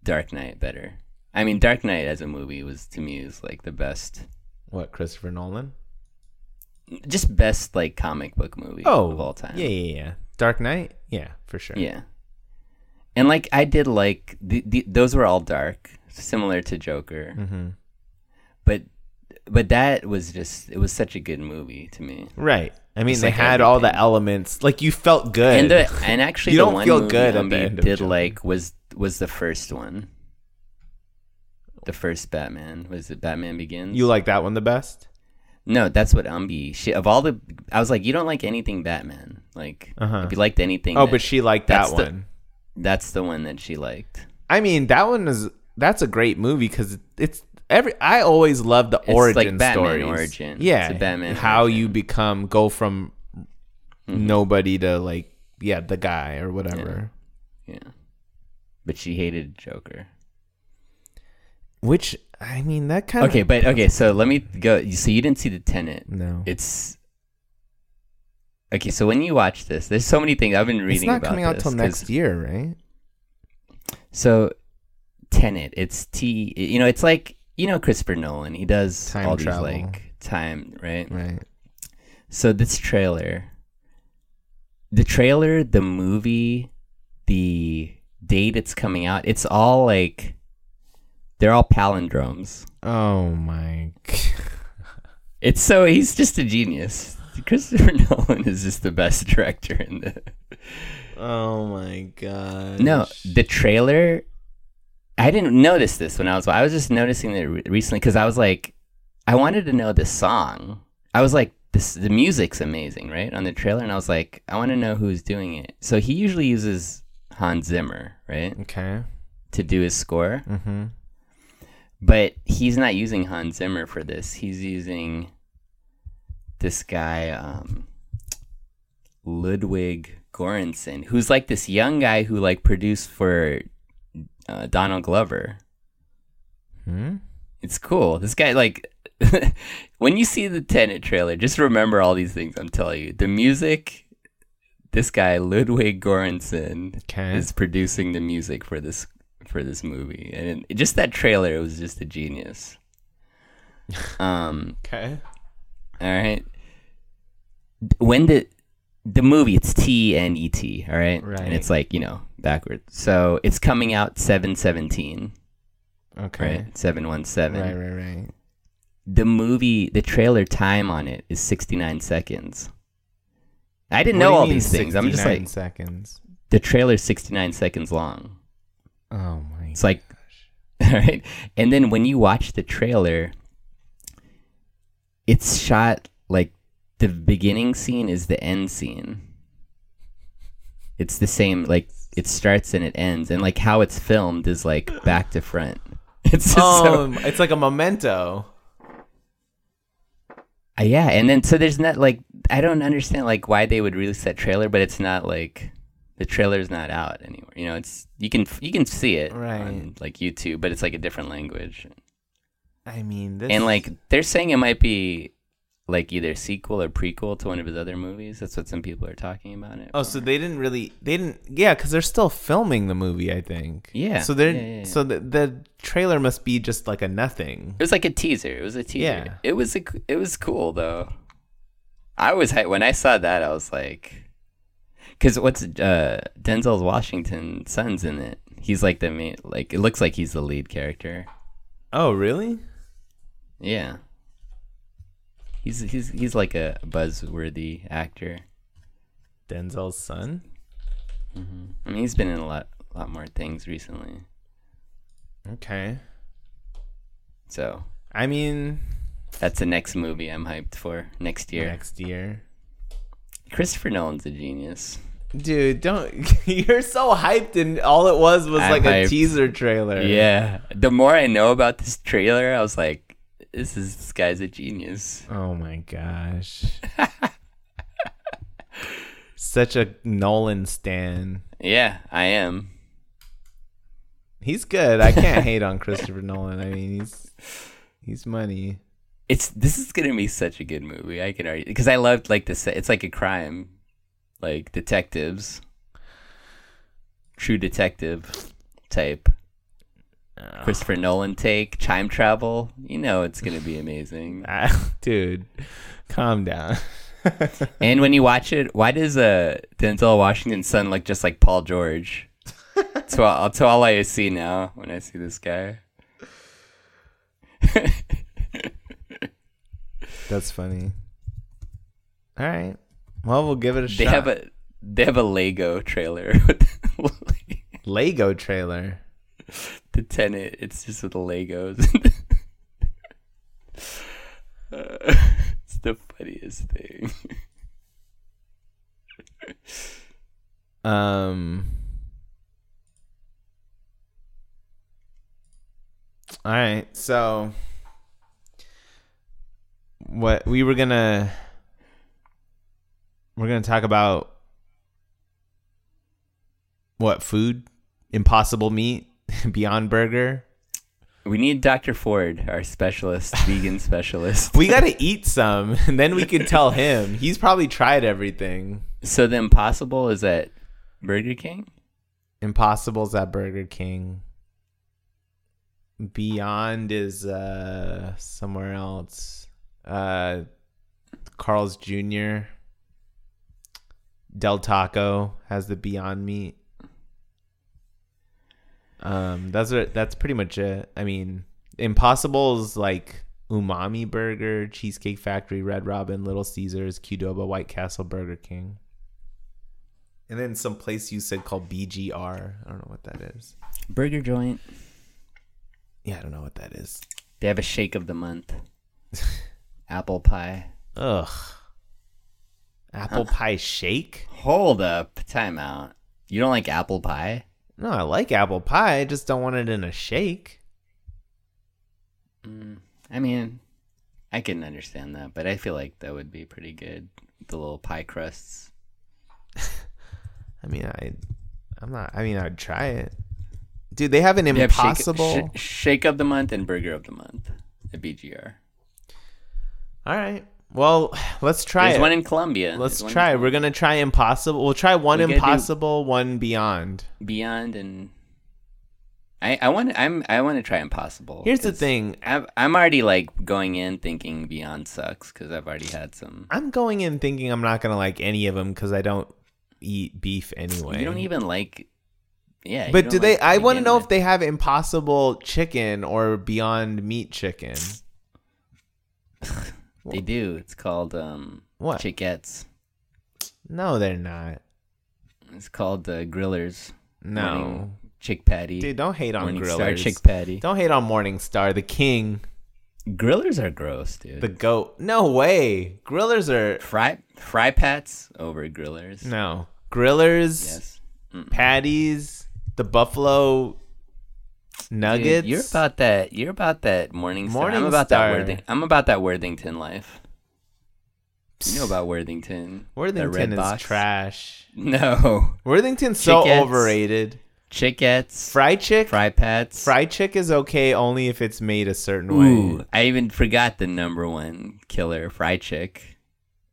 Dark Knight better. I mean, Dark Knight as a movie was to me is like the best, What Christopher Nolan? just best like comic book movie Oh, of all time. Yeah, yeah, yeah. Dark Knight. Yeah, for sure. Yeah. And like I did like the, the, those were all dark, similar to Joker. Mm-hmm. But but that was just it was such a good movie to me. Right. I mean, It's they like had all the elements. Like you felt good. And the, and actually You the don't one feel movie good at the Umbi end of did like was was the first one. the first Batman. Was it Batman Begins? You like that one the best? No, that's what Umbi. She of all the. I was like, you don't like anything Batman. Like, Uh-huh. if you liked anything. Oh, that- but she liked that the- one. That's the one that she liked. I mean, that one is that's a great movie because it's every. I always love the like origin Batman stories. origin. Yeah, It's Batman How origin. you become go from Mm-hmm. nobody to like yeah the guy or whatever. Yeah. But she hated Joker. Which I mean that kind of Okay, but okay, so let me go. So you didn't see the Tenet. no, It's okay. So when you watch this, there's so many things I've been reading. it's not coming out till next year, right? So Tenet, it's T. You know, it's like you know Christopher Nolan. He does Time all travel. these like time, right? Right. So this trailer, the trailer, the movie, the date it's coming out, it's all like they're all palindromes. Oh my. It's so he's just a genius. Christopher Nolan is just the best director in the. Oh my god. No, the trailer. I didn't notice this when I was. I was just noticing it re- recently because I was like, I wanted to know the song. I was like, this the music's amazing, right, on the trailer, and I was like, I want to know who's doing it. So he usually uses Hans Zimmer, right, Okay. to do his score, Mm-hmm. but he's not using Hans Zimmer for this. He's using this guy, um, Ludwig Göransson, who's like this young guy who like produced for uh, Donald Glover. Hmm? It's cool. This guy like when you see the Tenet trailer, just remember all these things I'm telling you. The music, this guy Ludwig Göransson Okay. is producing the music for this for this movie, and it, just that trailer it was just a genius. Um. Okay. All right. When the the movie it's T N E T, all right? Right. And it's like, you know, backwards. So it's coming out 717, Okay. right? 717. Right. Right. Right. The movie, the trailer time on it is 69 seconds. I didn't What know all these things. I'm just 69 like seconds. the trailer's 69 seconds long. Oh my. It's like all right. And then when you watch the trailer, it's shot like the beginning scene is the end scene. It's the same like it starts and it ends and like how it's filmed is like back to front. It's just Oh, so it's like a memento. Uh, yeah, and then so there's not like I don't understand like why they would release that trailer, but it's not like the trailer's not out anywhere. You know, it's you can you can see it Right. on like YouTube, but it's like a different language. I mean, this And like they're saying it might be like either sequel or prequel to one of his other movies. That's what some people are talking about it. Oh, so they didn't really, they didn't, yeah, because they're still filming the movie, I think. Yeah, So they're, yeah, yeah, yeah. so the, the trailer must be just like a nothing. It was like a teaser. It was a teaser. Yeah. It was a, it was cool though. I was when I saw that I was like, because what's uh Denzel's Washington son's in it. He's like the main. Like it looks like he's the lead character. Oh, really? Yeah. He's he's he's like a buzzworthy actor. Denzel's son? Mm-hmm. I mean, he's been in a lot lot more things recently. Okay. So I mean, that's the next movie I'm hyped for next year. next year. Christopher Nolan's a genius. Dude, don't. You're so hyped, and all it was was I'm like a teaser trailer. Yeah. The more I know about this trailer, I was like, this is this guy's a genius. Oh my gosh. Such a Nolan stan. Yeah, I am. He's good. I can't hate on Christopher Nolan. I mean, he's he's money. It's this is gonna be such a good movie. I can already because I loved like this. It's like a crime, like detectives, true detective type. Christopher Nolan take time travel. You know it's gonna be amazing. Ah, dude, calm down. and when you watch it, why does uh Denzel Washington's son look just like Paul George? That's all, that's all I see now when I see this guy. That's funny. All right. Well, we'll give it a They shot. They have a they have a Lego trailer. Lego trailer. the Tenet. It's just with the Legos. Uh, it's the funniest thing. Um. All right, so what we were gonna we're gonna talk about what food impossible meat beyond burger We need Dr. Ford, our specialist, vegan specialist. we gotta eat some and then we can tell him he's probably tried everything So the impossible is at Burger King? impossible's at burger king beyond is uh somewhere else uh carl's jr del taco has the beyond meat um that's it that's pretty much it i mean impossible's like umami burger cheesecake factory red robin little caesars qdoba white castle burger king and then some place you said called bgr i don't know what that is Burger joint. yeah i don't know what that is They have a shake of the month. Apple pie. ugh apple pie shake Hold up. Time out. You don't like apple pie? No i like apple pie i just don't want it in a shake mm, I mean, I can understand that, but I feel like that would be pretty good. The little pie crusts. i mean i i'm not i mean i'd try it dude they have an They have shake- impossible sh- shake of the month and burger of the month at BGR. all right well let's try There's it one in Columbia. let's There's try we're gonna try impossible we'll try one We impossible one beyond Beyond and I I want I'm I want to try Impossible. Here's the thing. I've, I'm already like going in thinking Beyond sucks because I've already had some. i'm going in thinking i'm not gonna like any of them because i don't eat beef anyway You don't even like. Yeah, But do they? I want to know if they have Impossible Chicken or Beyond Meat Chicken. They do. It's called um What? Chic-ketts. No, they're not. It's called uh, Grillers. No, Morning Chick Patty. dude, don't hate on Morning Grillers. Star Chick Patty. Don't hate on Morningstar, the king, Grillers are gross, dude. the goat. No way, Grillers are fry fry pats over grillers. no Grillers, Yes. patties, the Buffalo Dude, Nuggets. you're about that. You're about that morning. I'm Morning about that. Worthing, I'm about that Worthington life. You know about Worthington. Worthington is box? trash. No. Worthington's so Chic-ketts. overrated. Chic-ketts. fried chick, Fry pats. Fried chick is okay only if it's made a certain way. I even forgot the number one killer, fried chick.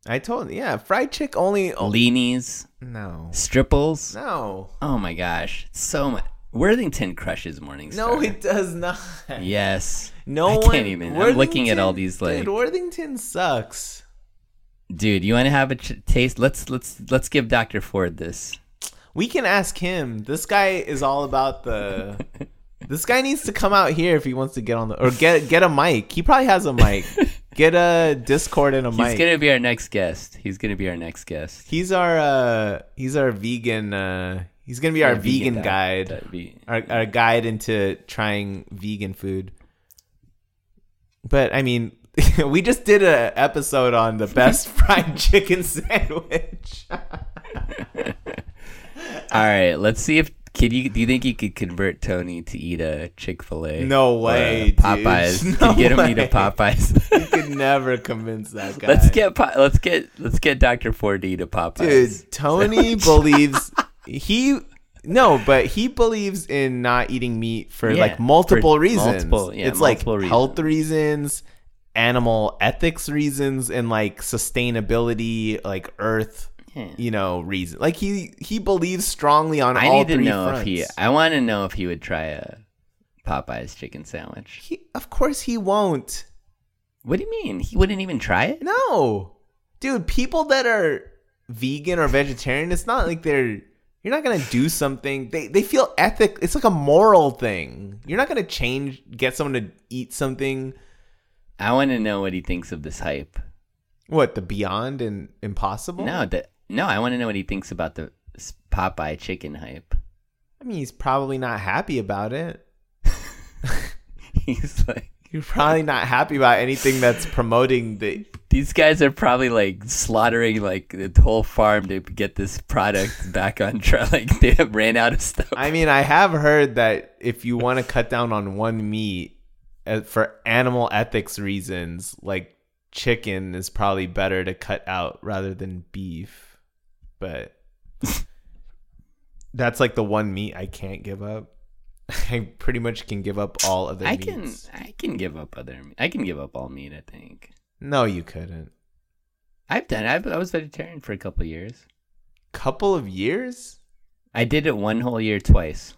I told yeah, fried chick only. Leanies, no, stripples. no, Oh my gosh, so much. Worthington crushes Morningstar. no, it does not. Yes. No I one. can't even. I'm looking at all these like, Dude, Worthington sucks. dude. You want to have a ch- taste? Let's let's let's give Doctor Ford this. We can ask him. This guy is all about the. this guy needs to come out here if he wants to get on the or get get a mic. He probably has a mic. get a Discord and a He's mic. He's gonna be our next guest. He's gonna be our next guest. He's our uh he's our vegan uh he's gonna be our vegan, diet- guide. diet our, our guide into trying vegan food. But I mean, we just did an episode on the best fried chicken sandwich. All right, let's see if could you do you think you could convert Tony to eat a Chick Fil A? No way, dude. Popeyes. No Can get him to eat a. Popeyes? you could never convince that guy. let's get let's get let's get Doctor Ford to eat a Popeyes. dude. Tony believes he no, but he believes in not eating meat for Yeah, like multiple for reasons. multiple- yeah, it's like multiple health reasons, animal ethics reasons, and like sustainability, like Earth, Yeah. you know, reason. Like he he believes strongly on I all need to know fronts. if he. I want to know if he would try a Popeyes chicken sandwich. He- of course he won't. What do you mean? He wouldn't even try it? No, dude. People that are vegan or vegetarian, it's not like they're. You're not gonna do something. They they feel ethic. It's like a moral thing. You're not gonna change. Get someone to eat something. I want to know what he thinks of this hype. What the Beyond and Impossible? No, that no. I want to know what he thinks about the Popeye chicken hype. I mean he's probably not happy about it. He's like, You're probably not happy about anything that's promoting the. these guys are probably like slaughtering like the whole farm to get this product back on track. Like they have ran out of stuff. I mean, I have heard that if you want to cut down on one meat uh, for animal ethics reasons, like chicken is probably better to cut out rather than beef. But that's like the one meat I can't give up. I pretty much can give up all other I meats. can I can give up other. I can give up all meat. I think No, you couldn't. I've done. I've, I was vegetarian for a couple of years. Couple of years? I did it one whole year twice,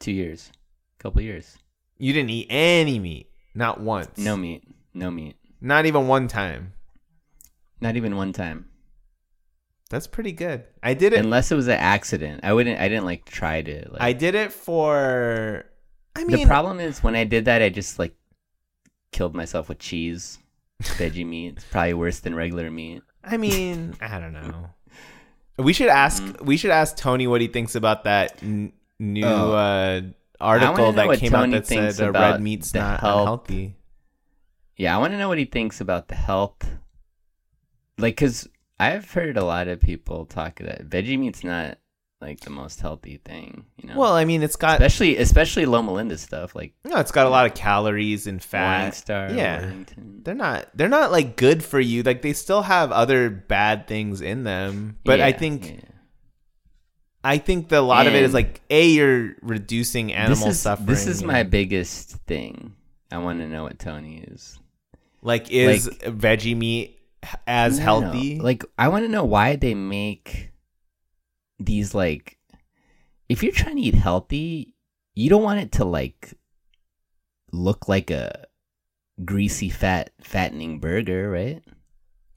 two years, couple years. You didn't eat any meat, not once. No meat, no meat, not even one time. not even one time. That's pretty good. I did it. Unless it was an accident, I wouldn't. I didn't like try to. Like, I did it for. I mean, the problem is when I did that, I just like killed myself with cheese, veggie meat. It's probably worse than regular meat. I mean, I don't know. We should ask. Mm-hmm. We should ask Tony what he thinks about that n- new Oh. uh, article that came Tony out that said uh, red meat's not health. unhealthy. Yeah, I want to know what he thinks about the health. Like, cause I've heard a lot of people talk that veggie meat's not like the most healthy thing. You know. Well, I mean, it's got especially especially Loma Linda stuff like no, it's got a lot of calories and fat. Morningstar, yeah, Wellington. they're not. They're not like good for you. Like they still have other bad things in them. But I think. yeah. I think that a lot of it is like a you're reducing animal this is, suffering. This is my and- biggest thing. I want to know what Tony is like is like- veggie meat as healthy? no. Like, I want to know why they make these like. If you're trying to eat healthy, you don't want it to like look like a greasy, fat, fattening burger, right?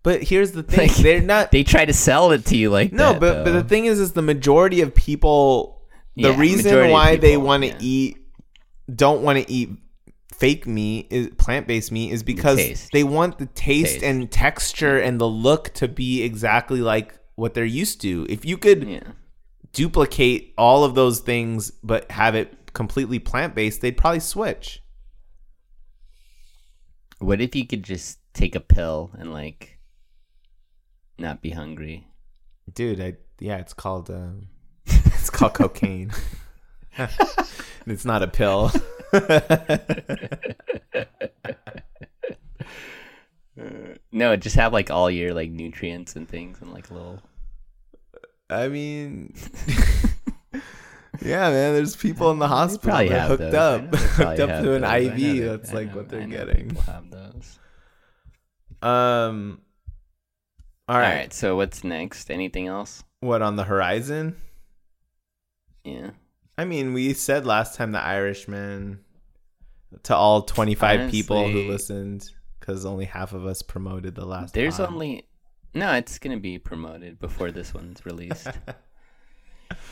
but here's the thing: Like, they're not. They try to sell it to you like no, that, but but the thing is, is the majority of people. The Yeah, reason why they want to yeah. eat, don't want to eat fake meat is plant based meat is because taste. they want the taste, Taste. and texture and the look to be exactly like what they're used to. If you could yeah. duplicate all of those things but have it completely plant based, they'd probably switch. What if you could just take a pill and like not be hungry? Dude, I yeah, it's called um, it's called cocaine. it's not a pill. No, just have like all your like nutrients and things and like little. I mean, yeah, man. There's people in the hospital that hooked those. Up, hooked up to an those. IV. That's like know- what they're getting. people have those. Um. All All right. right. So what's next? Anything else? What on the horizon? Yeah. I mean, we said last time the Irishman to all 25 people who listened because only half of us promoted the last. There's pod. only no. It's gonna be promoted before this one's released.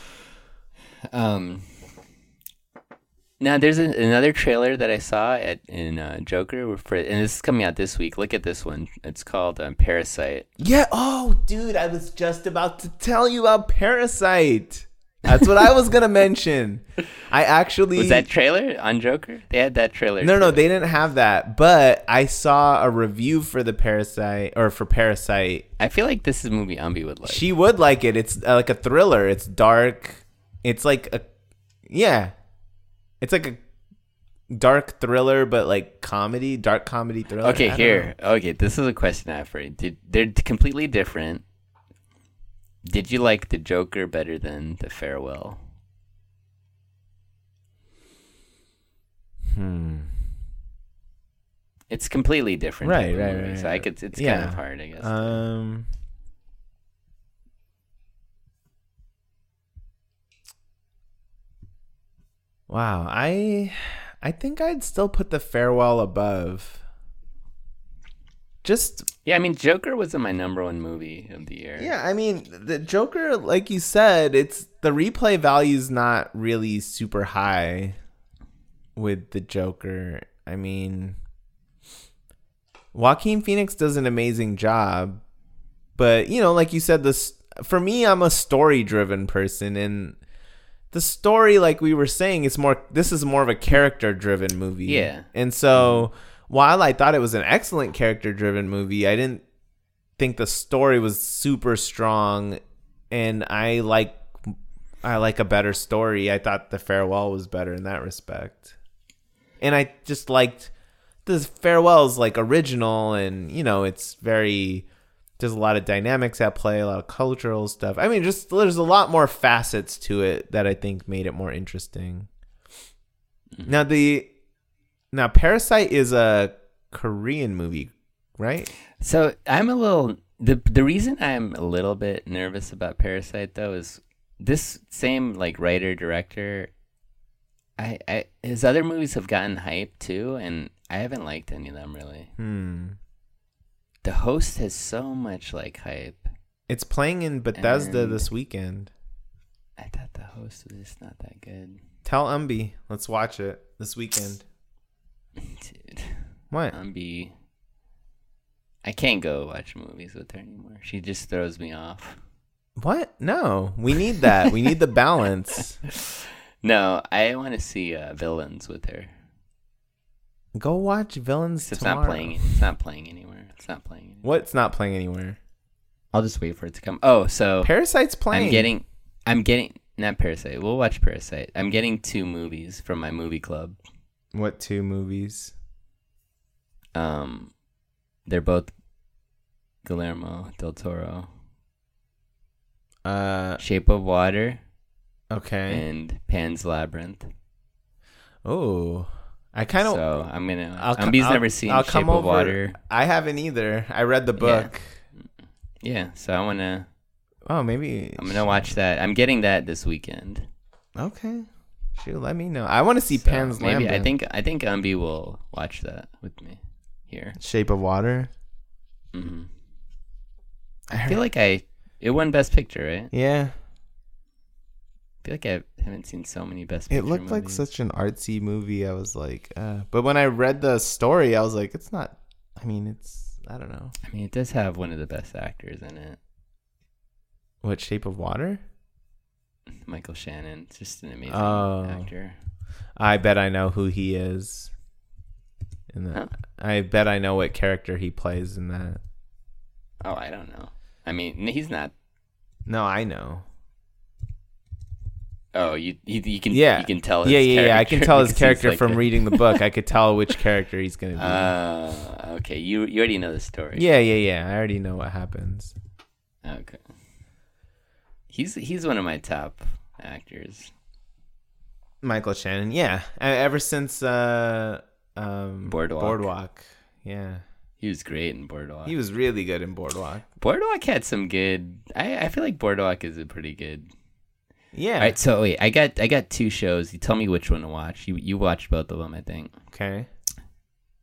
um. Now there's an another trailer that I saw at in uh, Joker for, and this is coming out this week. Look at this one. It's called um, Parasite. Yeah. Oh, dude, I was just about to tell you about Parasite. That's what I was gonna mention. I actually Was that trailer on Joker? They had that trailer. no, no, they didn't have that. But I saw a review for the Parasite or for Parasite. I feel like this is a movie Ambi would like. She would like it. It's uh, like a thriller. It's dark. It's like a yeah. It's like a dark thriller, but like comedy, dark comedy thriller. Okay, here. know. Okay, this is a question I have for you. Did they're completely different? Did you like the Joker better than the Farewell? Hmm. It's completely different. Right, right, movie, right, So I could. It's Yeah. kind of hard, I guess. Um. Wow, I I think I'd still put the farewell above. Just yeah, I mean, Joker wasn't my number one movie of the year. yeah, I mean the Joker, like you said, it's the replay value's not really super high with the Joker. I mean, Joaquin Phoenix does an amazing job, but you know, like you said, this for me, I'm a story driven person, and the story, like we were saying, it's more. This is more of a character-driven movie. Yeah. and so mm-hmm. While I thought it was an excellent character-driven movie, I didn't think the story was super strong, and I like I like a better story. I thought the farewell was better in that respect, and I just liked the farewell's like original, and you know it's very there's a lot of dynamics at play, a lot of cultural stuff. I mean, just there's a lot more facets to it that I think made it more interesting. Mm-hmm. Now the now Parasite is a Korean movie, right? So I'm a little the the reason I'm a little bit nervous about Parasite though is this same like writer director. I, I his other movies have gotten hype too, and I haven't liked any of them really. Hmm. The host has so much like hype. It's playing in Bethesda And- this weekend. I thought the host was just not that good, Tell Umbi, let's watch it this weekend. Dude. What? Umbi. I can't go watch movies with her anymore. She just throws me off. What? No, we need that. we need the balance. No, I want to see uh, villains with her. Go watch Villains It's tomorrow. not playing. It's not playing anywhere. It's not playing. Anywhere. What's not playing anywhere? I'll just wait for it to come. Oh, so Parasite's playing. I'm getting. I'm getting not Parasite. We'll watch Parasite. I'm getting two movies from my movie club. What two movies? Um, they're both Guillermo del Toro. Uh, Shape of Water okay. and Pan's Labyrinth. Oh, I kind of. So I'm gonna. I'll co- Umbi's I'll- never seen I'll Shape come of over- Water. I haven't either. I read the book. Yeah, so I wanna. Oh, maybe I'm gonna watch that. I'm getting that this weekend. Okay, shoot, let me know. I want to see So Pan's maybe I think I think Umbi will watch that with me here. Shape of Water. hmm I feel like I it won Best Picture, right? Yeah. I feel like I haven't seen so many Best pictures. it Picture. looked like such an artsy movie. I was like, uh, but when I read the story, I was like, it's not. I mean, it's. I don't know. I mean, it does have one of the best actors in it, What Shape of Water? Michael Shannon. Just an amazing Oh. actor. I bet I know who he is. In that? I bet I know what character he plays in that. Oh, I don't know. I mean, he's not. No, I know. Oh, you you, you can Yeah, you can tell. His yeah, yeah, yeah. I can tell his character like from a- reading the book. I could tell which character he's gonna be. Uh, okay. You you already know the story. yeah, yeah, yeah. I already know what happens. Okay. He's he's one of my top actors. Michael Shannon. Yeah, ever since uh, um, Boardwalk. Boardwalk. Yeah, He was great in Boardwalk. he was really good in Boardwalk. Boardwalk had some good. I I feel like Boardwalk is a pretty good. Yeah. All right, so wait, I got I got two shows. You tell me which one to watch. You you watched both of them, I think, Okay.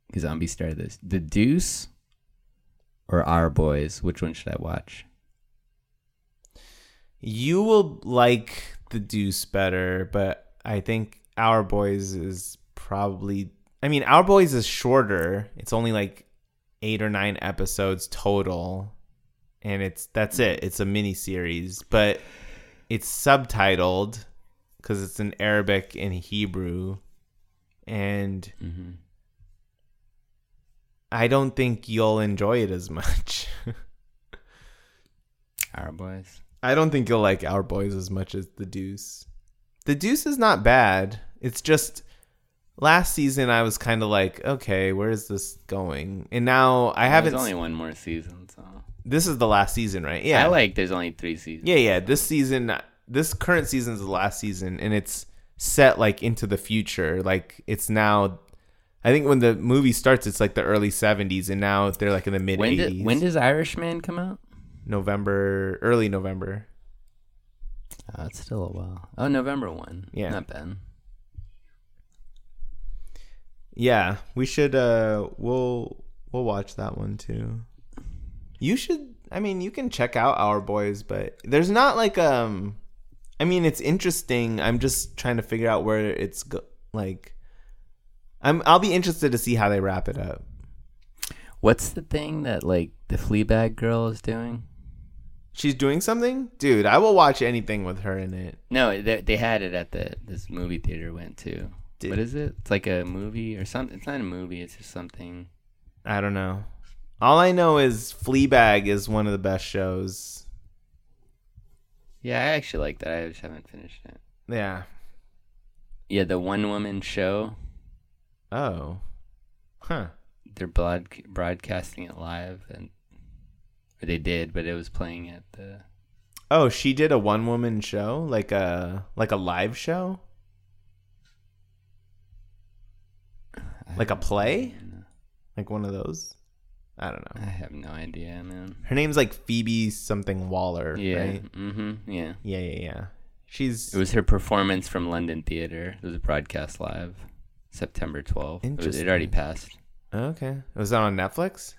because Zombie started this. The Deuce or Our Boys. Which one should I watch? You will like the Deuce better, but I think Our Boys is probably. I mean, Our Boys is shorter. It's only like eight or nine episodes total, and it's that's it. It's a mini series, but it's subtitled because it's in Arabic and Hebrew, and Mm-hmm. I don't think you'll enjoy it as much. Our Boys. I don't think you'll like Our Boys as much as The Deuce. The Deuce is not bad. It's just last season I was kind of like, okay, where is this going? And now I haven't. There's only one more season, so this is the last season, right? Yeah. I like. There's only three seasons. Yeah, yeah. This season, this current season is the last season, and it's set like into the future. Like it's now. I think when the movie starts, it's like the early '70s, and now they're like in the mid When '80s. did when does Irishman come out? November, early November. Oh, it's still a while. Oh, November one. Yeah. not bad. Yeah, we should. Uh, we'll we'll watch that one too. You should. I mean, you can check out Our Boys, but there's not like um. I mean, it's interesting. I'm just trying to figure out where it's go- like. I'm. I'll be interested to see how they wrap it up. What's the thing that like the Fleabag girl is doing? She's doing something, dude. I will watch anything with her in it. No, they, they had it at the this movie theater went to. Did- what is it? It's like a movie or something. It's not a movie. It's just something. I don't know. All I know is Fleabag is one of the best shows. Yeah, I actually like that. I just haven't finished it. Yeah. Yeah, the one woman show. Oh. Huh. They're broad, broadcasting it live, and or they did, but it was playing at the. Oh, she did a one woman show, like a like a live show, like a play, like one of those. I don't know. I have no idea, man. Her name's like Phoebe something Waller, Yeah. right? Mm-hmm. Yeah. Yeah, yeah, yeah. She's It was her performance from London Theater. It was broadcast live, September twelfth. It, was- it already passed. okay. Was that on Netflix?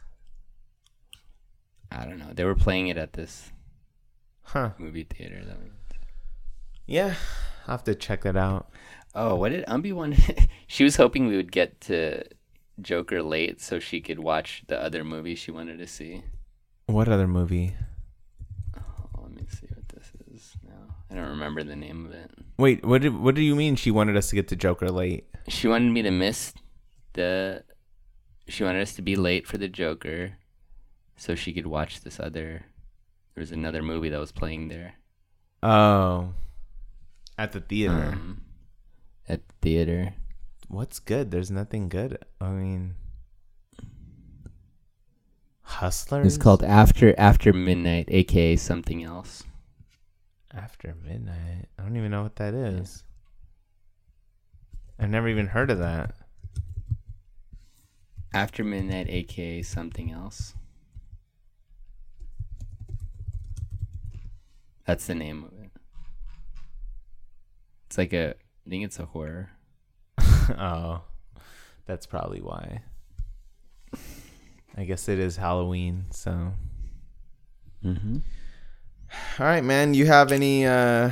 I don't know. They were playing it at this Huh. movie theater. That was... Yeah, I'll have to check that out. Oh, what did Umbi want? she was hoping we would get to Joker late so she could watch the other movie she wanted to see. What other movie? Oh, let me see what this is now. I don't remember the name of it. Wait, what? Did, what do you mean? She wanted us to get to Joker late? She wanted me to miss the. She wanted us to be late for the Joker, so she could watch this other. There was another movie that was playing there Oh, at the theater. um, at the theater. What's good? There's nothing good. I mean, Hustlers. It's called After After Midnight, aka something else. After Midnight. I don't even know what that is. I've never even heard of that. After Midnight, aka something else. That's the name of it. It's like a. I think it's a horror. oh, that's probably why. I guess it is Halloween, so. Mm-hmm. All right, man. You have any uh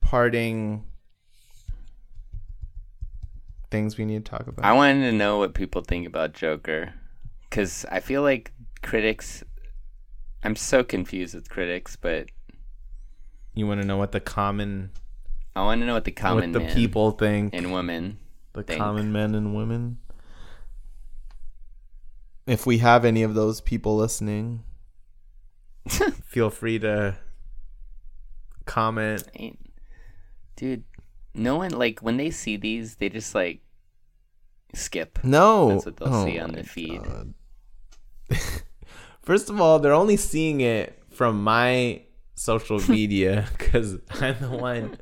parting things we need to talk about? I wanted to know what people think about Joker, because I feel like critics. I'm so confused with critics, but you want to know what the common I want to know what the common what the people think, and women. the think. common men and women. If we have any of those people listening, feel free to comment. Dude, no one like when they see these, they just like skip. No, That's what they'll Oh see on the feed. First of all, they're only seeing it from my social media because I'm the one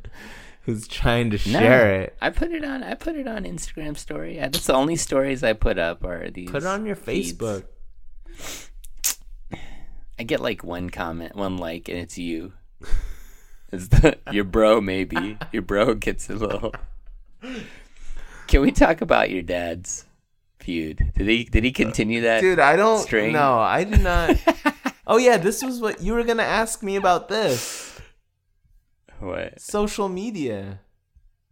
who's trying to No, share it. I put it on. I put it on Instagram story. That's the only stories I put up are these. Put it on your feeds. Facebook. I get like one comment, one like, and it's you. It's the your bro maybe your bro gets a little. Can we talk about your dad's feud? Did he did he continue that? Dude, I don't string? No, I did not. oh yeah, this was what you were gonna ask me about this What? social media.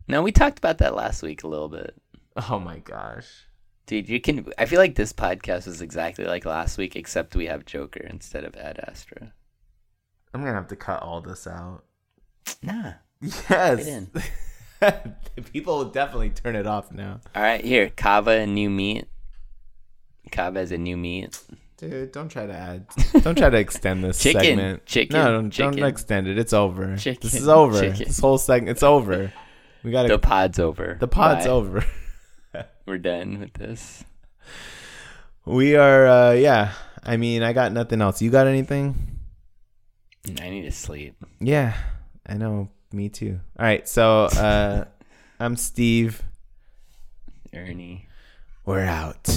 No, we talked about that last week a little bit. Oh my gosh. Dude, you can. I feel like this podcast was exactly like last week, except we have Joker instead of Ad Astra. I'm gonna have to cut all this out. Nah. Yes. People will definitely turn it off now. All right, here, Kava and new meat. Kava is a new meat. Dude, don't try to add. Don't try to extend this Chicken, segment. chicken, No, don't, chicken. don't extend it. It's over. Chicken, this is over. chicken. This whole segment. It's over. We got The pod's over. The pod's Bye. over. We're done with this. We are. uh Yeah. I mean, I got nothing else. You got anything? I need to sleep. Yeah. I know. Me too. All right. So, uh I'm Steve. Ernie. We're out.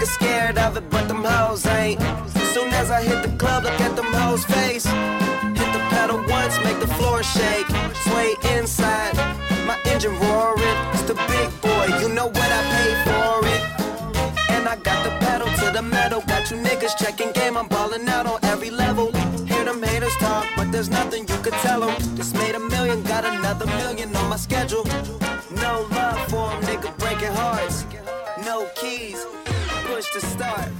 Niggas scared of it, but them hoes ain't. Soon as I hit the club, look at them hoes' face. Hit the pedal once, make the floor shake. Sway inside, my engine roaring. It's the big boy, you know what I paid for it. And I got the pedal to the metal. Got you niggas checking game, I'm balling out on every level. Hear them haters talk, but there's nothing you could tell them. Just made a million, got another million on my schedule. No love for 'em, nigga breaking hearts. No keys, to start.